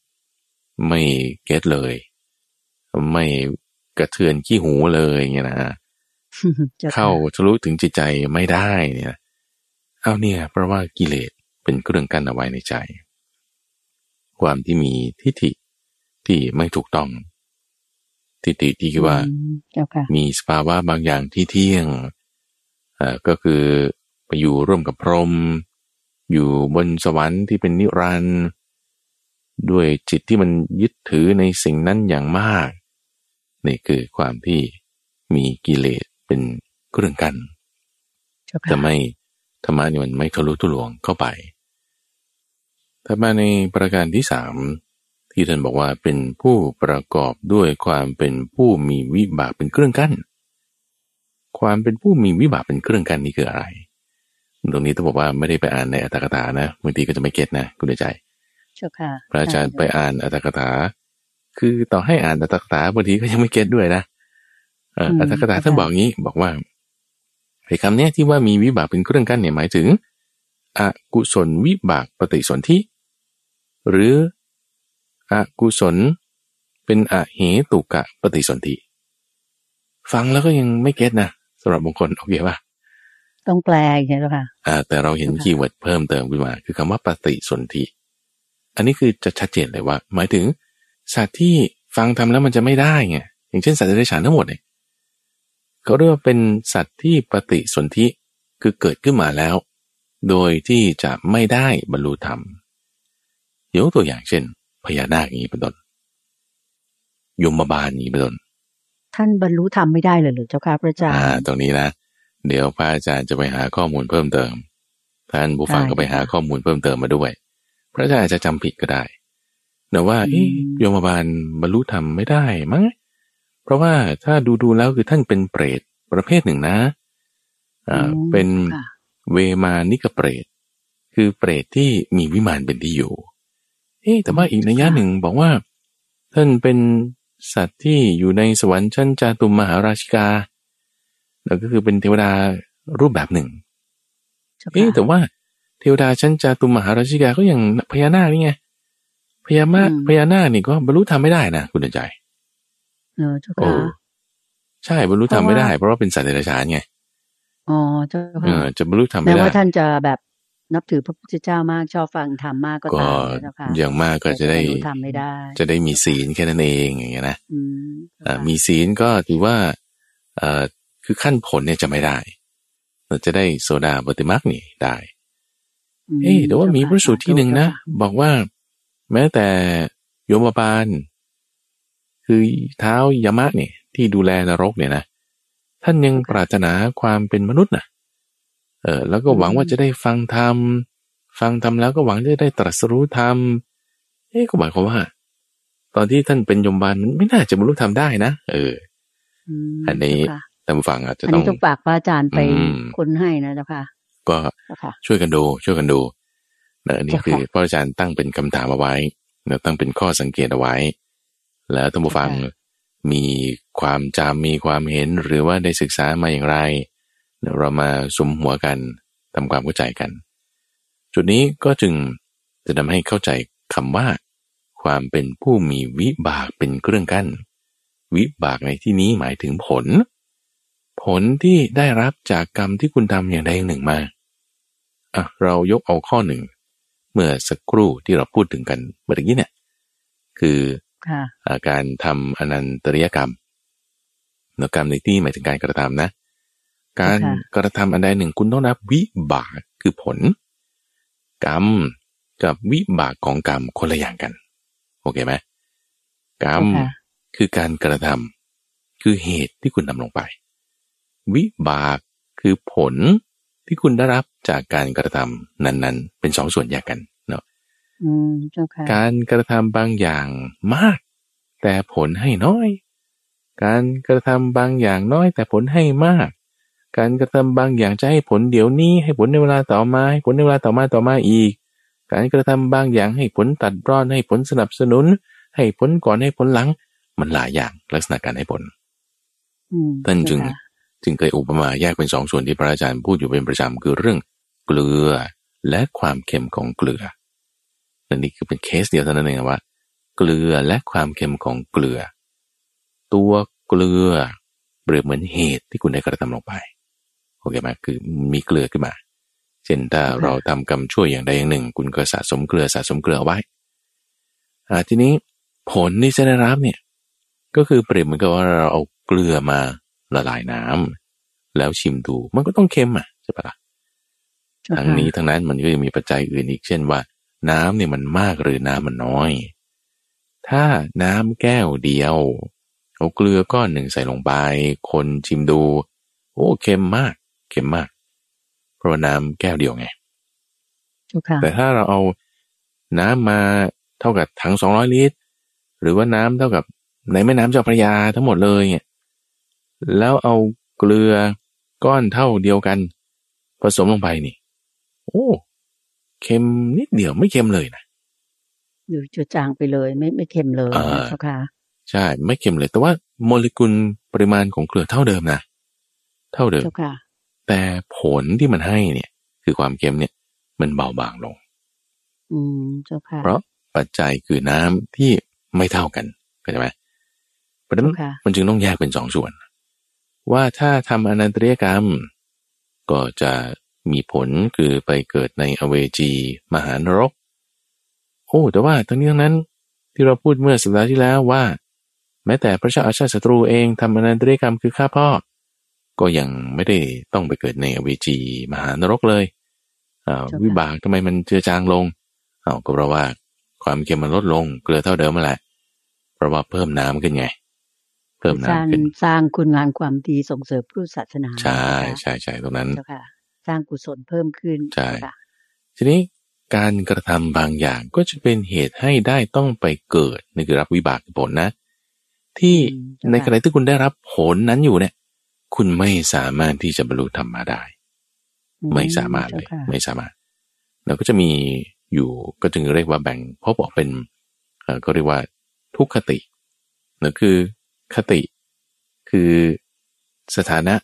ไม่เก็ตเลย ไม่กระเทือนขี้หูเลยเงี้ยนะเข้าทะลุถึงจิตใจไม่ได้เนี่ย เอาเนี่ย เพราะว่ากิเลสเป็นเครื่องกั้นเอาไว้ในใจ ความที่มีทิฏฐิที่ไม่ถูกต้อง ทิฏฐิที่คิดว่ามีสภาวะบางอย่างที่เที่ยงอ่าก็คือไปอยู่ร่วมกับพรหมอยู่บนสวรรค์ที่เป็นนิรันดร์ด้วยจิตที่มันยึดถือในสิ่งนั้นอย่างมาก นี่คือความที่มีกิเลสเป็นเครื่องกันจะไม่ธรรมะนี่มันไม่ทะลุทุลวงเข้าไปถ้ามาในประการที่สาม ที่ท่านบอกว่าเป็นผู้ประกอบด้วยความเป็นผู้มีวิบากเป็นเครื่องกั้น ความเป็นผู้มีวิบากเป็นเครื่องกั้นนี่คืออะไร ตรงนี้ต้องบอกว่าไม่ได้ไปอ่านในอัตถกถานะบางทีก็จะไม่เก็ตนะคุณใจพระอาจารย์ไปอ่านอัตถกถา คือต่อให้อ่านอัตถกถาบางทีก็ยังไม่เก็ตด้วยนะอัตถกถาท่านบอกงี้บอกว่าไอ้คำนี้ที่ว่ามีวิบากเป็นเครื่องกั้นเนี่ยหมายถึงอกุศลวิบากปฏิสนธิหรือ อกุศล เป็นอเหตุกะปฏิสนธิฟังแล้วก็ยังไม่ get นะสำหรับบางคนโอเคป่ะต้องแปลใช่ไหมคะอ่า แต่เราเห็น keyword เพิ่มเติมขึ้นมา คือคำว่าปฏิสนธิอันนี้คือจะชัดเจนเลยว่า หมายถึงสัตว์ที่ฟังธรรมแล้วมันจะไม่ได้ไงอย่างเช่นสัตว์เดรัจฉานทั้งหมดเนี่ยเขาเรียกว่าเป็นสัตว์ที่ปฏิสนธิคือเกิดขึ้นมาแล้ว โดยที่จะไม่ได้บรรลุธรรมยกตัวอย่างเช่น พญานาคอย่างนี้เป็นต้นยมบาลนี้เป็นต้นท่านบรรลุธรรมไม่ได้เลยหรือเจ้าค่ะพระอาจารย์อ่าตรงนี้นะเดี๋ยวพระอาจารย์จะไปหาข้อมูลเพิ่มเติม ท่านผู้ฟังก็ไปหาข้อมูลเพิ่มเติมมาด้วย พระอาจารย์อาจจะจำผิดก็ได้แต่ว่าโยมบาลบรรลุธรรมไม่ได้มั้งเพราะว่าถ้าดูดูแล้วคือท่านเป็นเปรตประเภทหนึ่งนะอ่าเป็นเวมานิกเปรตคือเปรตที่มีวิมานเป็นที่อยู่ เอ๊แต่ว่าอีกนัยยะหนึ่งบอกว่า ท่านเป็นสัตว์ที่อยู่ในสวรรค์ชั้นจาตุมมหาราชิกา แล้วก็คือเป็นเทวดารูปแบบหนึ่งเอ๊แต่ว่าเทวดาชั้นจาตุมมหาราชิกาก็อย่างพญานาคนี่ไงพญามาพญานาคนี่ก็บรรลุธรรมไม่ได้นะคุณใจเออเจ้าค่ะใช่บรรลุธรรมไม่ได้ เพราะว่าเป็นสัตว์เดรัจฉานไงอ๋อเจ้าค่ะจะบรรลุธรรมไม่ได้แม้ว่าท่านจะแบบ นับถือพระพุทธเจ้ามากชอบฟังธรรมมากก็ตามนะคะอย่างมากก็จะได้ทำไม่ได้ จะได้มีศีลแค่นั้นเองอย่างเงี้ยนะอ่ามีศีลก็ถือว่าเอ่อคือขั้นผลเนี่ยจะไม่ได้ เราจะได้โซดาปฏิมักนี่ได้เฮ้แต่ว่ามีพระสูตรที่หนึ่งนะบอกว่า แม้แต่โยมบาล คือเท้ายามะเนี่ยที่ดูแลนรกเนี่ยนะท่านยังปรารถนาความเป็นมนุษย์นะ เออแล้วก็หวังว่าจะได้ฟังธรรมฟังธรรมแล้วก็หวังจะได้ตรัสรู้ธรรมเอ๊ะก็หมายความว่า ตอนที่ท่านเป็นยมบาลมันไม่น่าจะบรรลุธรรมได้นะเอออันนี้ท่านฟังอาจจะต้องอันนี้ต้องฝากพระอาจารย์ไปคนให้นะเจ้าค่ะ ก็ช่วยกันดูช่วยกันดูนะอันนี้คือพระอาจารย์ตั้งเป็นคำถามเอาไว้นะตั้งเป็นข้อสังเกตเอาไว้ แล้วท่านผู้ฟังมีความจำมีความเห็นหรือว่าได้ศึกษามาอย่างไร เรามาสมหัวกันทำความเข้าใจกัน จุดนี้ก็จึงจะทำให้เข้าใจคำว่า ความเป็นผู้มีวิบากเป็นเครื่องกั้น วิบากในที่นี้หมายถึงผล ผลที่ได้รับจากกรรมที่คุณทำอย่างใดอย่างหนึ่งมาอะเรายกเอาข้อหนึ่ง เมื่อสักครู่ที่เราพูดถึงกันเมื่อกี้เนี่ย คืออาการทำอนันตริยกรรมนกรรมในที่หมายถึงการกระทำนะ การกระทำอันใดหนึ่งคุณต้องนับวิบากคือผล กรรมกับวิบากของกรรมคนละอย่างกัน โอเคไหมกรรมค่ะคือการกระทำคือเหตุที่คุณทำลงไป วิบากคือผลที่คุณได้รับจากการกระทำนั้นๆ เป็นสองส่วนแยกกันเนาะอืมเจ้าค่ะการกระทำบางอย่างมาก แต่ผลให้น้อย การกระทำบางอย่างน้อยแต่ผลให้มาก การกระทำบางอย่างจะให้ผลเดี๋ยวนี้ ให้ผลในเวลาต่อมาให้ผลในเวลาต่อมาต่อมาอีก การกระทำบางอย่างให้ผลตัดรอนให้ผลสนับสนุน ให้ผลก่อนให้ผลหลัง มันหลายอย่างลักษณะการให้ผลอืมท่านจึงเจ้ค่ะจึงเคยอุปมาแยกเป็นสองส่วนที่พระอาจารย์พูดอยู่เป็นประจำคือเรื่องเกลือและความเค็มของเกลือนั่นนี่คือเป็นเคสเดียวเท่านั้นเองว่า เกลือและความเค็มของเกลือ ตัวเกลือเปรียบเหมือนเหตุที่คุณได้กระทำลงไปโอเคไหมคือมีเกลือขึ้นมา เช่นถ้าเราทำกรรมชั่วอย่างใดอย่างหนึ่ง คุณก็สะสมเกลือสะสมเกลือไว้อ่าทีนี้ผลที่จะได้รับเนี่ยก็คือเปรียบเหมือนกับว่าเราเอาเกลือมาละลายน้ำแล้วชิมดูมันก็ต้องเค็มอะใช่ปะล่ะเจ้าทั้งค่ะนี้ทั้งนั้นมันก็ยังมีปัจจัยอื่นอีกเช่นว่า น้ำเนี่ยมันมากหรือน้ำมันน้อย ถ้าน้ำแก้วเดียวเอาเกลือก้อนหนึ่งใส่ลงไป คนชิมดู โอ้เค็มมาก เค็มมาก เพราะว่าน้ำแก้วเดียวไงเจ้าค่ะแต่ถ้าเราเอาน้ำมาเท่ากับถังสองร้อยลิตร หรือว่าน้ำเท่ากับในแม่น้ำเจ้าพระยาทั้งหมดเลยเนี่ยแล้วเอาเกลือก้อนเท่าเดียวกัน ผสมลงไปนี่ โอ้เค็มนิดเดียวไม่เค็มเลยนะหรือจะจางไปเลย ไม่ไม่เค็มเลยอ่านะเจ้าค่ะใช่ ไม่เค็มเลย แต่ว่าโมเลกุลปริมาณของเกลือเท่าเดิมนะเท่าเดิมเจ้าค่ะ แต่ผลที่มันให้เนี่ย คือความเค็มเนี่ย มันเบาบางลง อืมเจ้าค่ะเพราะปัจจัยคือน้ำที่ไม่เท่ากันเข้าใจไหมเพราะฉะนั้นเจ้าค่ะมันจึงต้องแยกเป็นสองส่วน ว่าถ้าทำอนันตริยกรรม ก็จะมีผลคือไปเกิดในอเวจีมหานรก โอ้แต่ว่าทั้งนี้ทั้งนั้นที่เราพูดเมื่อสัปดาห์ที่แล้วว่า แม้แต่พระเจ้าอาชาติศัตรูเองทำอนันตริยกรรมคือฆ่าพ่อ ก็ยังไม่ได้ต้องไปเกิดในอเวจีมหานรกเลยอ่าเจ้าค่ะวิบากทำไมมันเจือจางลงเอาก็เพราะว่าความเค็มมันลดลงเกลือเท่าเดิมมาแหละเพราะว่าเพิ่มน้ำขึ้นไง เพิ่มสร้างน้ำขึ้นสร้างคุณงามความดีส่งเสริมพุทธศาสนา ใช่เจ้าค่ะใช่ใช่ตรงนั้นเจ้าค่ะสร้างกุศลเพิ่มขึ้นใช่เจ้าค่ะทีนี้การกระทำบางอย่างก็จะเป็นเหตุให้ได้ต้องไปเกิดนี่คือรับวิบากผลนะ ที่อืมเจ้าค่ะในขณะที่คุณได้รับผลนั้นอยู่เนี่ย คุณไม่สามารถที่จะบรรลุธรรมมาได้ ไม่สามารถเลยจ้ค่ะไม่สามารถ เราก็จะมีอยู่ก็จึงเรียกว่าแบ่งพบออกเป็นเอ่อก็เรียกว่าทุกขตินั่นคือคติ คือสถานะ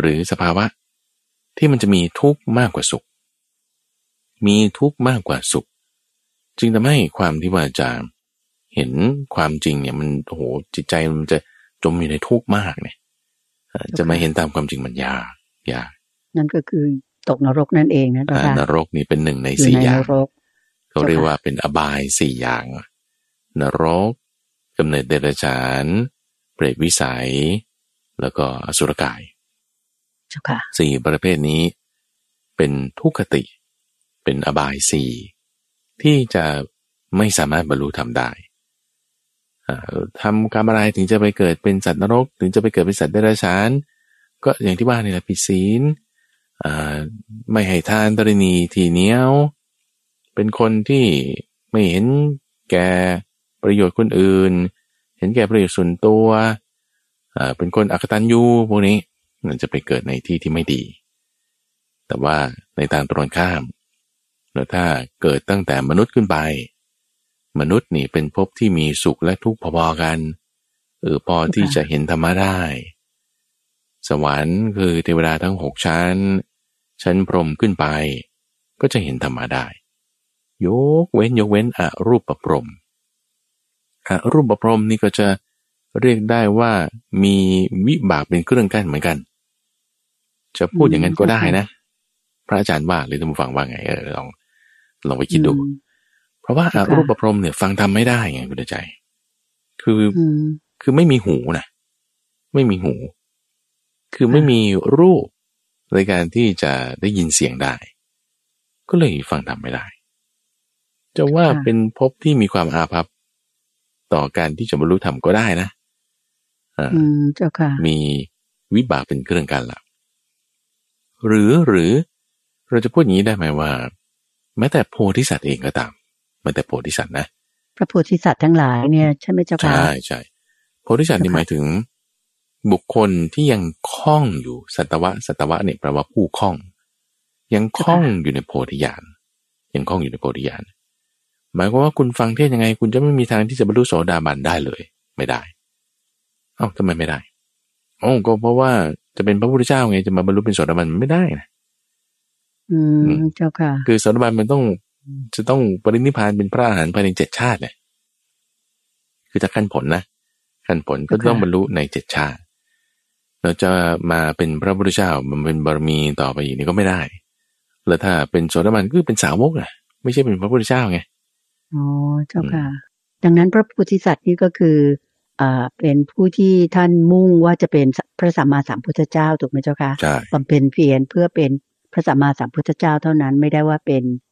หรือสภาวะ ที่มันจะมีทุกข์มากกว่าสุข มีทุกข์มากกว่าสุข จึงทำให้ความที่ว่าจะเห็นความจริงเนี่ยมันโอ้โหจิตใจมันจะจมอยู่ในทุกข์มากเนี่ยเอ่อ จะมาเห็นตามความจริงมันยากยากนั่นก็คือตกนรกนั่นเองนะเจ้าอ่าค่ะนรกนี่เป็นหนึ่งในอยู่สี่ในอนย่างรกเขาเรียกว่าเป็นอบายสี่อย่าง นรกกำเนิดเดรัจฉาน เปรตวิสัย แล้วก็อสุรกายเจ้าค่ะสี่ประเภทนี้ เป็นทุกขติ เป็นอบายสี่ที่จะไม่สามารถบรรลุธรรมได้อ่า ทำกรรมอะไรถึงจะไปเกิดเป็นสัตว์นรก ถึงจะไปเกิดเป็นสัตว์เดรัจฉาน ก็อย่างที่ว่านี่แหละผิดศีลไม่ให้ทานตรณีทีเหนียว เป็นคนที่ไม่เห็นแก่ประโยชน์คนอื่น เห็นแก่ประโยชน์ส่วนตัวเป็นคนอักตันยูพวกนี้มันจะไปเกิดในที่ที่ไม่ดี แต่ว่าในทางตรงข้ามแล้วถ้าเกิดตั้งแต่มนุษย์ขึ้นไป มนุษย์นี่เป็นภพที่มีสุขและทุกข์พอๆกันเออพอที่จะเห็นธรรมะได้ สวรรค์คือเทวดาทั้งหกชั้น ชั้นพรมขึ้นไป ก็จะเห็นธรรมะได้ ยกเว้นยกเว้นอรูปประพรมอรูปประพรมนี่ก็จะเรียกได้ว่ามีวิบากเป็นเครื่องกั้นเหมือนกัน จะพูดอย่างนั้นก็ได้นะ พระอาจารย์ว่าหรือท่านผู้ฟังว่าไงเออลองลองไปคิดดู เพราะว่าอาค่ะรูปประพรหมเนี่ยฟังทำไม่ได้ไงคุณใจ คือออืมคือไม่มีหูนะไม่มีหู คือไม่มีรูปในการที่จะได้ยินเสียงได้ ก็เลยฟังทำไม่ได้ จะว่าค่ะเป็นภพที่มีความอาภัพต่อการที่จะบรรลุธรรมก็ได้นะอ่าอืมเจ้าค่ะ มีวิบากเป็นเครื่องกันละหรือหรือเราจะพูดอย่างนี้ได้ไหมว่า แม้แต่โพธิสัตว์เองก็ตาม แม้แต่โพธิสัตว์นะ พระโพธิสัตว์ทั้งหลายเนี่ยใช่ไหมเจ้าค่ะ ใช่ใช่โพธิสัตว์นี่เจ้าค่ะหมายถึง บุคคลที่ยังคล้องอยู่สัตวะสัตวะเนี่ยแปลว่าผู้คล้อง ยังคล้องอยู่ในโพธิญาณยังคล้องอยู่ในโพธิญาณหมายความว่าคุณฟังเทศยังไง คุณจะไม่มีทางที่จะบรรลุโสดาบันได้เลย ไม่ได้ เอ้าทำไมไม่ได้โอ้าก็เพราะว่าจะเป็นพระพุทธเจ้าไงจะมาบรรลุเป็นโสดาบันมันไม่ได้นะอืมเจ้าค่ะ คือโสดาบันมันต้อง จะต้องปรินิพพานเป็นพระอรหันต์ภายในเจ็ดชาติเนี่ยคือจากขั้นผลนะขั้นผลก็ต้องบรรลุในเจ็ดชาติ เราจะมาเป็นพระพุทธเจ้ามันเป็นบารมีต่อไปอีกนี่ก็ไม่ได้ แล้วถ้าเป็นโสดาบันก็เป็นสาวกอะ ไม่ใช่เป็นพระพุทธเจ้าไงอ๋อเจ้าค่ะ ดังนั้นพระโพธิสัตว์นี่ก็คืออ่าเป็นผู้ที่ท่านมุ่งว่าจะเป็นพระสัมมาสัมพุทธเจ้าถูกไหมเจ้าค่ะใช่บำเพ็ญเพียรเพื่อเป็นพระสัมมาสัมพุทธเจ้าเท่านั้นไม่ได้ว่าเป็นอ่า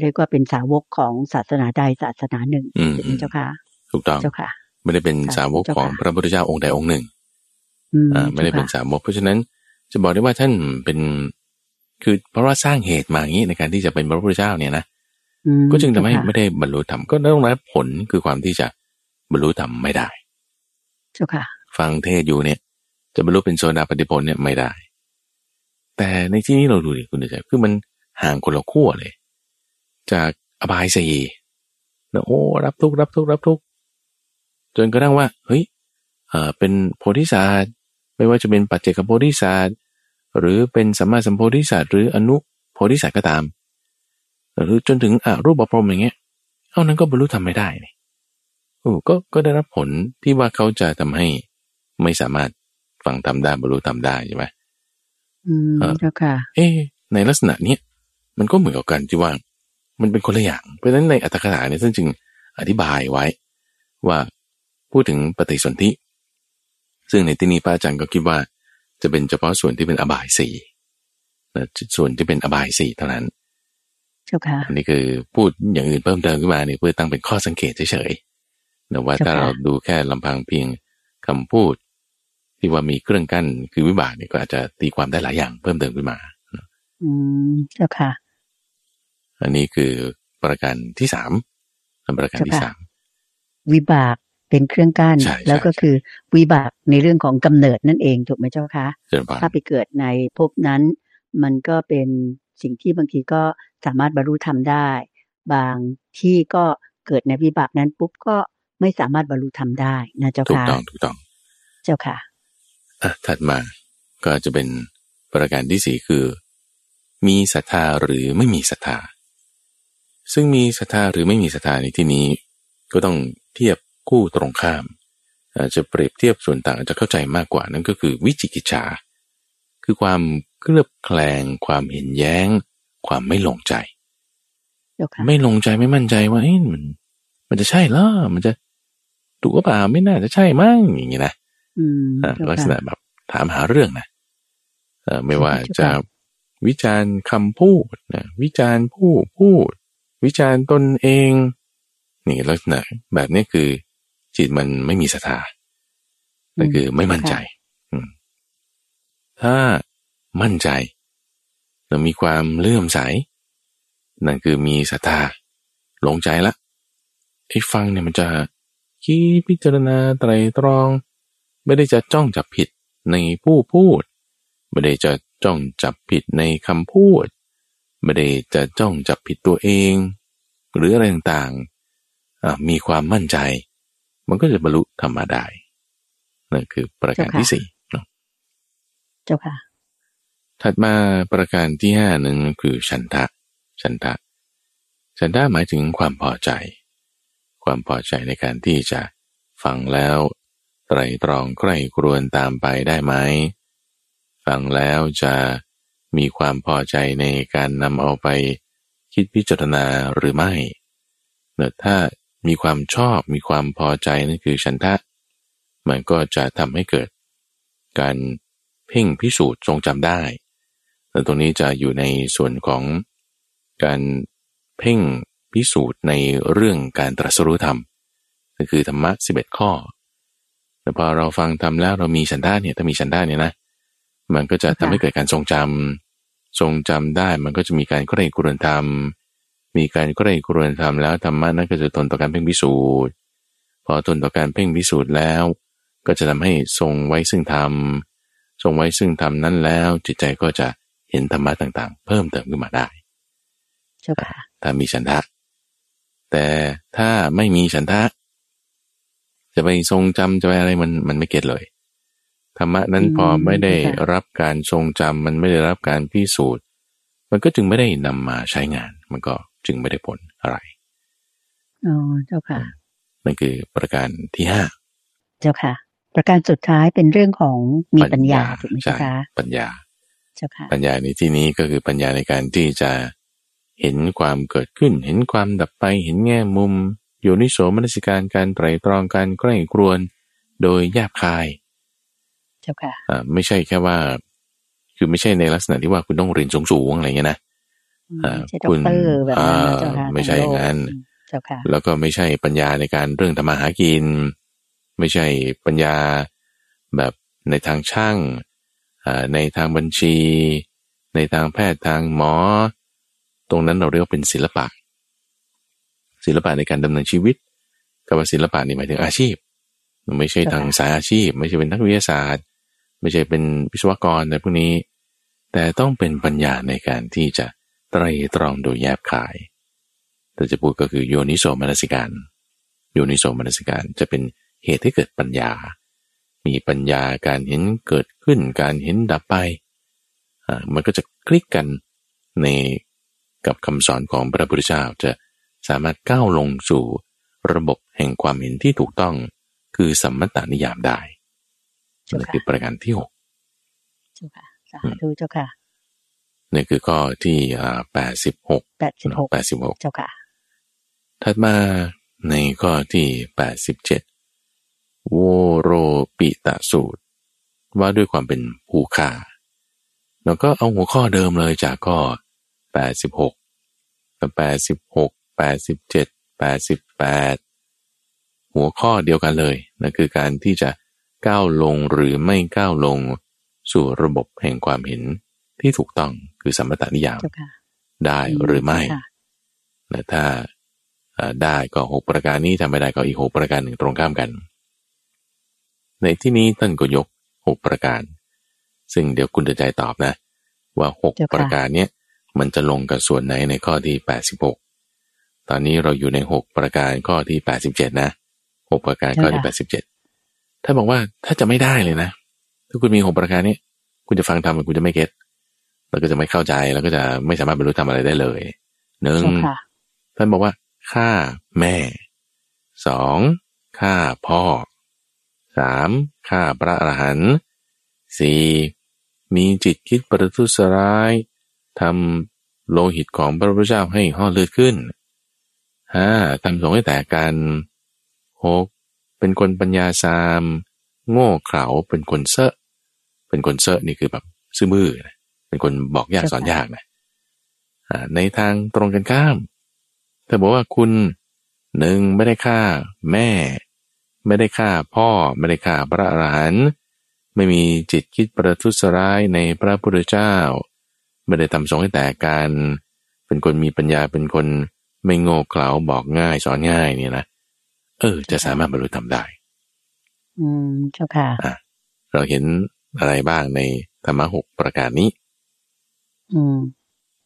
เรียกว่าเป็นสาวกของศาสนาใดศาสนาหนึ่งอืมถูกไหมเจ้าค่ะถูกต้องเจ้าค่ะ ไม่ได้เป็นค่ะสาวกเจ้าของค่ะพระพุทธเจ้าองค์ใดองค์หนึ่งอืมอ่าไม่ได้เป็นสาวกเพราะฉะนั้นจะบอกได้ว่าท่านเป็นคือเพราะว่าสร้างเหตุมาอย่างนี้ในการที่จะเป็นพระพุทธเจ้าเนี่ยนะอืมก็จึงทำให้เจ้าค่ะไม่ได้บรรลุธรรมก็ต้องรับผลคือความที่จะบรรลุธรรมไม่ได้เจ้าค่ะ ฟังเทศอยู่เนี่ย จะบรรลุเป็นโซดาปฏิผลเนี่ยไม่ได้ แต่ในที่นี้เราดูดิคุณเดชคือมันห่างคนละขั้วเลย จากอบายสีนะโอ้รับทุกข์รับทุกข์รับทุกข์จนกระทั่งว่าเฮ้ยเอ่อเป็นโพธิสัตว์ไม่ว่าจะเป็นปัจเจกโพธิสัตว์หรือเป็นสัมมาสัมโพธิสัตว์หรืออนุโพธิสัตว์ก็ตาม หรือจนถึงอรูปพรหมอย่างเงี้ยเอานั้นก็บรรลุทำไม่ได้นี่โอ้ก็ก็ได้รับผลที่ว่าเขาจะทำให้ไม่สามารถฟังทำได้บรรลุทำได้ใช่ไหมอืมเอ่อเจ้าค่ะ เอ๊ะในลักษณะเนี้ยมันก็เหมือนกับกันที่ว่า มันเป็นคนละอย่าง เพราะฉะนั้นในอัตถกถาเนี่ยท่านจึงอธิบายไว้ ว่าพูดถึงปฏิสนธิ ซึ่งในที่นี้พระอาจารย์ก็คิดว่า จะเป็นเฉพาะส่วนที่เป็นอบายสี่นะส่วนที่เป็นอบายสี่เท่านั้นเจ้าค่ะอันนี้คือพูดอย่างอื่นเพิ่มเติมขึ้นมาเนี่ยเพื่อตั้งเป็นข้อสังเกตเฉยๆนะว่าเจ้าค่ะถ้าเราดูแค่ลำพังเพียงคำพูด ที่ว่ามีเครื่องกั้นคือวิบากเนี่ยก็อาจจะตีความได้หลายอย่างเพิ่มเติมขึ้นมา อืมเจ้าค่ะ อันนี้คือประการที่สามประการที่เจ้าค่ะสามวิบากเป็นเครื่องกั้นใช่ใช่แล้วก็คือวิบากในเรื่องของกำเนิดนั่นเองถูกไหมเจ้าคะเจริญพรถ้าไปเกิดในภพนั้น มันก็เป็นสิ่งที่บางทีก็สามารถบรรลุธรรมได้ บางที่ก็เกิดในวิบากนั้นปุ๊บก็ไม่สามารถบรรลุธรรมได้นะเจ้าถูกค่ะต้องถูกต้อง เจ้าค่ะอะถัดมาก็จะเป็นประการที่สี่คือ มีศรัทธาหรือไม่มีศรัทธา ซึ่งมีศรัทธาหรือไม่มีศรัทธาในที่นี้ ก็ต้องเทียบคู่ตรงข้ามอาจจะเปรียบเทียบส่วนต่างอาจจะเข้าใจมากกว่านั่นก็คือวิจิกิจฉาคือความเคลือบแคลง ความเห็นแย้ง ความไม่ลงใจเจ้าค่ะไม่ลงใจไม่มั่นใจว่าเอ๊ะมันมันจะใช่เหรอมันจะถูกหรือเปล่าไม่น่าจะใช่มั้งอย่างนี้นะอืมอะเจ้าลักษณะค่ะแบบถามหาเรื่องนะเอ่อไม่ว่าเจ้าจะค่ะวิจารณ์คำพูดนะวิจารณ์ผู้พูด วิจารณ์ตนเอง นี่ลักษณะแบบนี้คือ จิตมันไม่มีศรัทธานั่นคือไม่มั่นใจอืมถ้ามั่นใจเรามีความเลื่อมใส นั่นคือมีศรัทธาหลงใจละไอ้ฟังเนี่ยมันจะคิดพิจารณาไตรตรอง ไม่ได้จะจ้องจับผิดในผู้พูด ไม่ได้จะจ้องจับผิดในคำพูด ไม่ได้จะจ้องจับผิดตัวเอง หรืออะไรต่างๆอะมีความมั่นใจ มันก็จะบรรลุธรรมได้นั่นคือประการที่สี่เนาะเจ้าค่ะ ถัดมาประการที่ห้าหนึ่งคือฉันทะ ฉันทะ ฉันทะหมายถึงความพอใจ ความพอใจในการที่จะฟังแล้วไตรตรองใคร่ครวญตามไปได้ไหม ฟังแล้วจะ มีความพอใจในการนำเอาไปคิดพิจารณาหรือไม่เนื่อถ้ามีความชอบมีความพอใจนั่นคือฉันทะ มันก็จะทำให้เกิด การเพ่งพิสูจน์ทรงจำได้แล้วตรงนี้จะอยู่ในส่วนของการเพ่งพิสูจน์ในเรื่องการตรัสรู้ธรรมนั่นคือธรรมะสิบเอ็ดข้อ แต่พอเราฟังทำแล้วเรามีฉันทะเนี่ยถ้ามีฉันทะเนี่ยนะ มันก็จะทำให้เกิดการทรงจำทรงจำได้มันก็จะมีการใคร่ครวญธรรม มีการใคร่ครวญธรรมแล้วธรรมะนั้นก็จะทนต่อการเพ่งพิสูจน์ พอทนต่อการเพ่งพิสูจน์แล้ว ก็จะทำให้ทรงไว้ซึ่งธรรม ทรงไว้ซึ่งธรรมนั้นแล้ว จิตใจก็จะเห็นธรรมะต่างๆ เพิ่มเติมขึ้นมาได้เจ้าค่ะถ้ามีฉันทะ แต่ถ้าไม่มีฉันทะ จะไปทรงจำจะไปอะไรมันมันไม่เก็ตเลย ธรรมะนั้นอืมพอไม่ได้ค่ะรับการทรงจำมันไม่ได้รับการพิสูจน์ มันก็จึงไม่ได้นำมาใช้งาน มันก็จึงไม่ได้ผลอะไรอ๋อเจ้าค่ะนั่นคือประการที่ห้าเจ้าค่ะ ประการสุดท้ายเป็นเรื่องของมีปัญญาถูกไหมใช่เจ้าคะปัญญาเจ้าค่ะปัญญาในที่นี้ก็คือปัญญาในการที่จะเห็นความเกิดขึ้น เห็นความดับไป เห็นแง่มุมโยนิโสมนสิการการไตรตรองการใคร่ครวญ โดยแยบคาย เจ้าค่ะอ่าไม่ใช่แค่ว่า คือไม่ใช่ในลักษณะที่ว่าคุณต้องเรียนสูงๆอะไรเงี้ยนะอืมอ่าไม่ใช่คุด็อณกเตอร์แบบนั้นนะเจ้าค่ะอ่าไม่ใช่อย่างนั้นอืมเจ้าค่ะแล้วก็ไม่ใช่ปัญญาในการเรื่องทำมาหากิน ไม่ใช่ปัญญาแบบในทางช่างอ่าในทางบัญชี ในทางแพทย์ทางหมอ ตรงนั้นเราเรียกว่าเป็นศิลปะ ศิลปะในการดำเนินชีวิตกับว่าศิลปะนี่หมายถึงอาชีพมันไม่ใช่ทางสายอาชีพ ไม่ใช่เป็นนักวิทยาศาสตร์ ไม่ใช่เป็นวิศวกรในพวกนี้ แต่ต้องเป็นปัญญาในการที่จะไตรตรองโดยแยบคาย แต่จะพูดก็คือโยนิโสมนสิการ โยนิโสมนสิการจะเป็นเหตุให้เกิดปัญญา มีปัญญาการเห็นเกิดขึ้นการเห็นดับไป มันก็จะคลิกกันในกับคำสอนของพระพุทธเจ้าจะสามารถก้าวลงสู่ระบบแห่งความเห็นที่ถูกต้อง คือสัมมตานิยามได้ นั่นค่ะคือประการที่หกเจ้าค่ะ สาธุเจ้าค่ะนี่คือข้อที่อ่าแปดสิบหกแปดสิบหกแปดสิบหกเจ้าค่ะ ถัดมาในข้อที่แปดสิบเจ็ดโวโรปิตะสูตร ว่าด้วยความเป็นผู้ฆ่าแล้วก็เอาหัวข้อเดิมเลยจากข้อแปดสิบหกกับแปดสิบหกแปดสิบเจ็ดแปดสิบแปดหัวข้อเดียวกันเลยนั่นคือการที่จะ ก้าวลงหรือไม่ก้าวลง สู่ระบบแห่งความเห็นที่ถูกต้องคือสัมมตานิยามเจ้าค่ะได้หรือไม่เจ้าค่ะนะถ้าเอ่อได้ก็หกประการนี้ทำไม่ได้ก็อีกหกประการหนึ่งตรงข้ามกัน ในที่นี้ท่านก็ยกหกประการ ซึ่งเดี๋ยวคุณจะใจตอบนะ ว่าหกเจ้าค่ะประการเนี้ยมันจะลงกับส่วนไหนในข้อที่แปดสิบหกตอนนี้เราอยู่ในหกประการข้อที่แปดสิบเจ็ดนะหกประการข้อที่แปดสิบเจ็ด ถ้าบอกว่าถ้าจะไม่ได้เลยนะ ถ้าคุณมีหกประการนี้ คุณจะฟังทำคุณจะไม่เก็ตแล้วก็จะไม่เข้าใจแล้วก็จะไม่สามารถบรรลุธรรมอะไรได้เลยหนึ่งเจ้าค่ะท่านบอกว่าฆ่าแม่สองฆ่าพ่อสามฆ่าพระอรหันต์สี่มีจิตคิดประทุษร้ายทำโลหิตของพระพุทธเจ้าให้ห่อเลือดขึ้นห้าทำสงฆ์ให้แตกกันหก เป็นคนปัญญาสาม โง่เขลาเป็นคนเซอะเป็นคนเซอะนี่คือแบบซื่อมือนะเป็นคนบอกยากสอนยากนะอ่าในทางตรงกันข้ามเธอบอกว่าคุณหนึ่งไม่ได้ฆ่าแม่ ไม่ได้ฆ่าพ่อไม่ได้ฆ่าพระอรหันต์ไม่มีจิตคิดประทุษร้ายในพระพุทธเจ้า ไม่ได้ทำสงฆ์ให้แตกกัน เป็นคนมีปัญญาเป็นคนไม่โง่เขลาบอกง่ายสอนง่ายเนี่ยนะ เออ จะสามารถบรรลุธรรมได้ อืมเจ้าค่ะเราเห็นอะไรบ้างในธรรมะหกประการนี้ อืม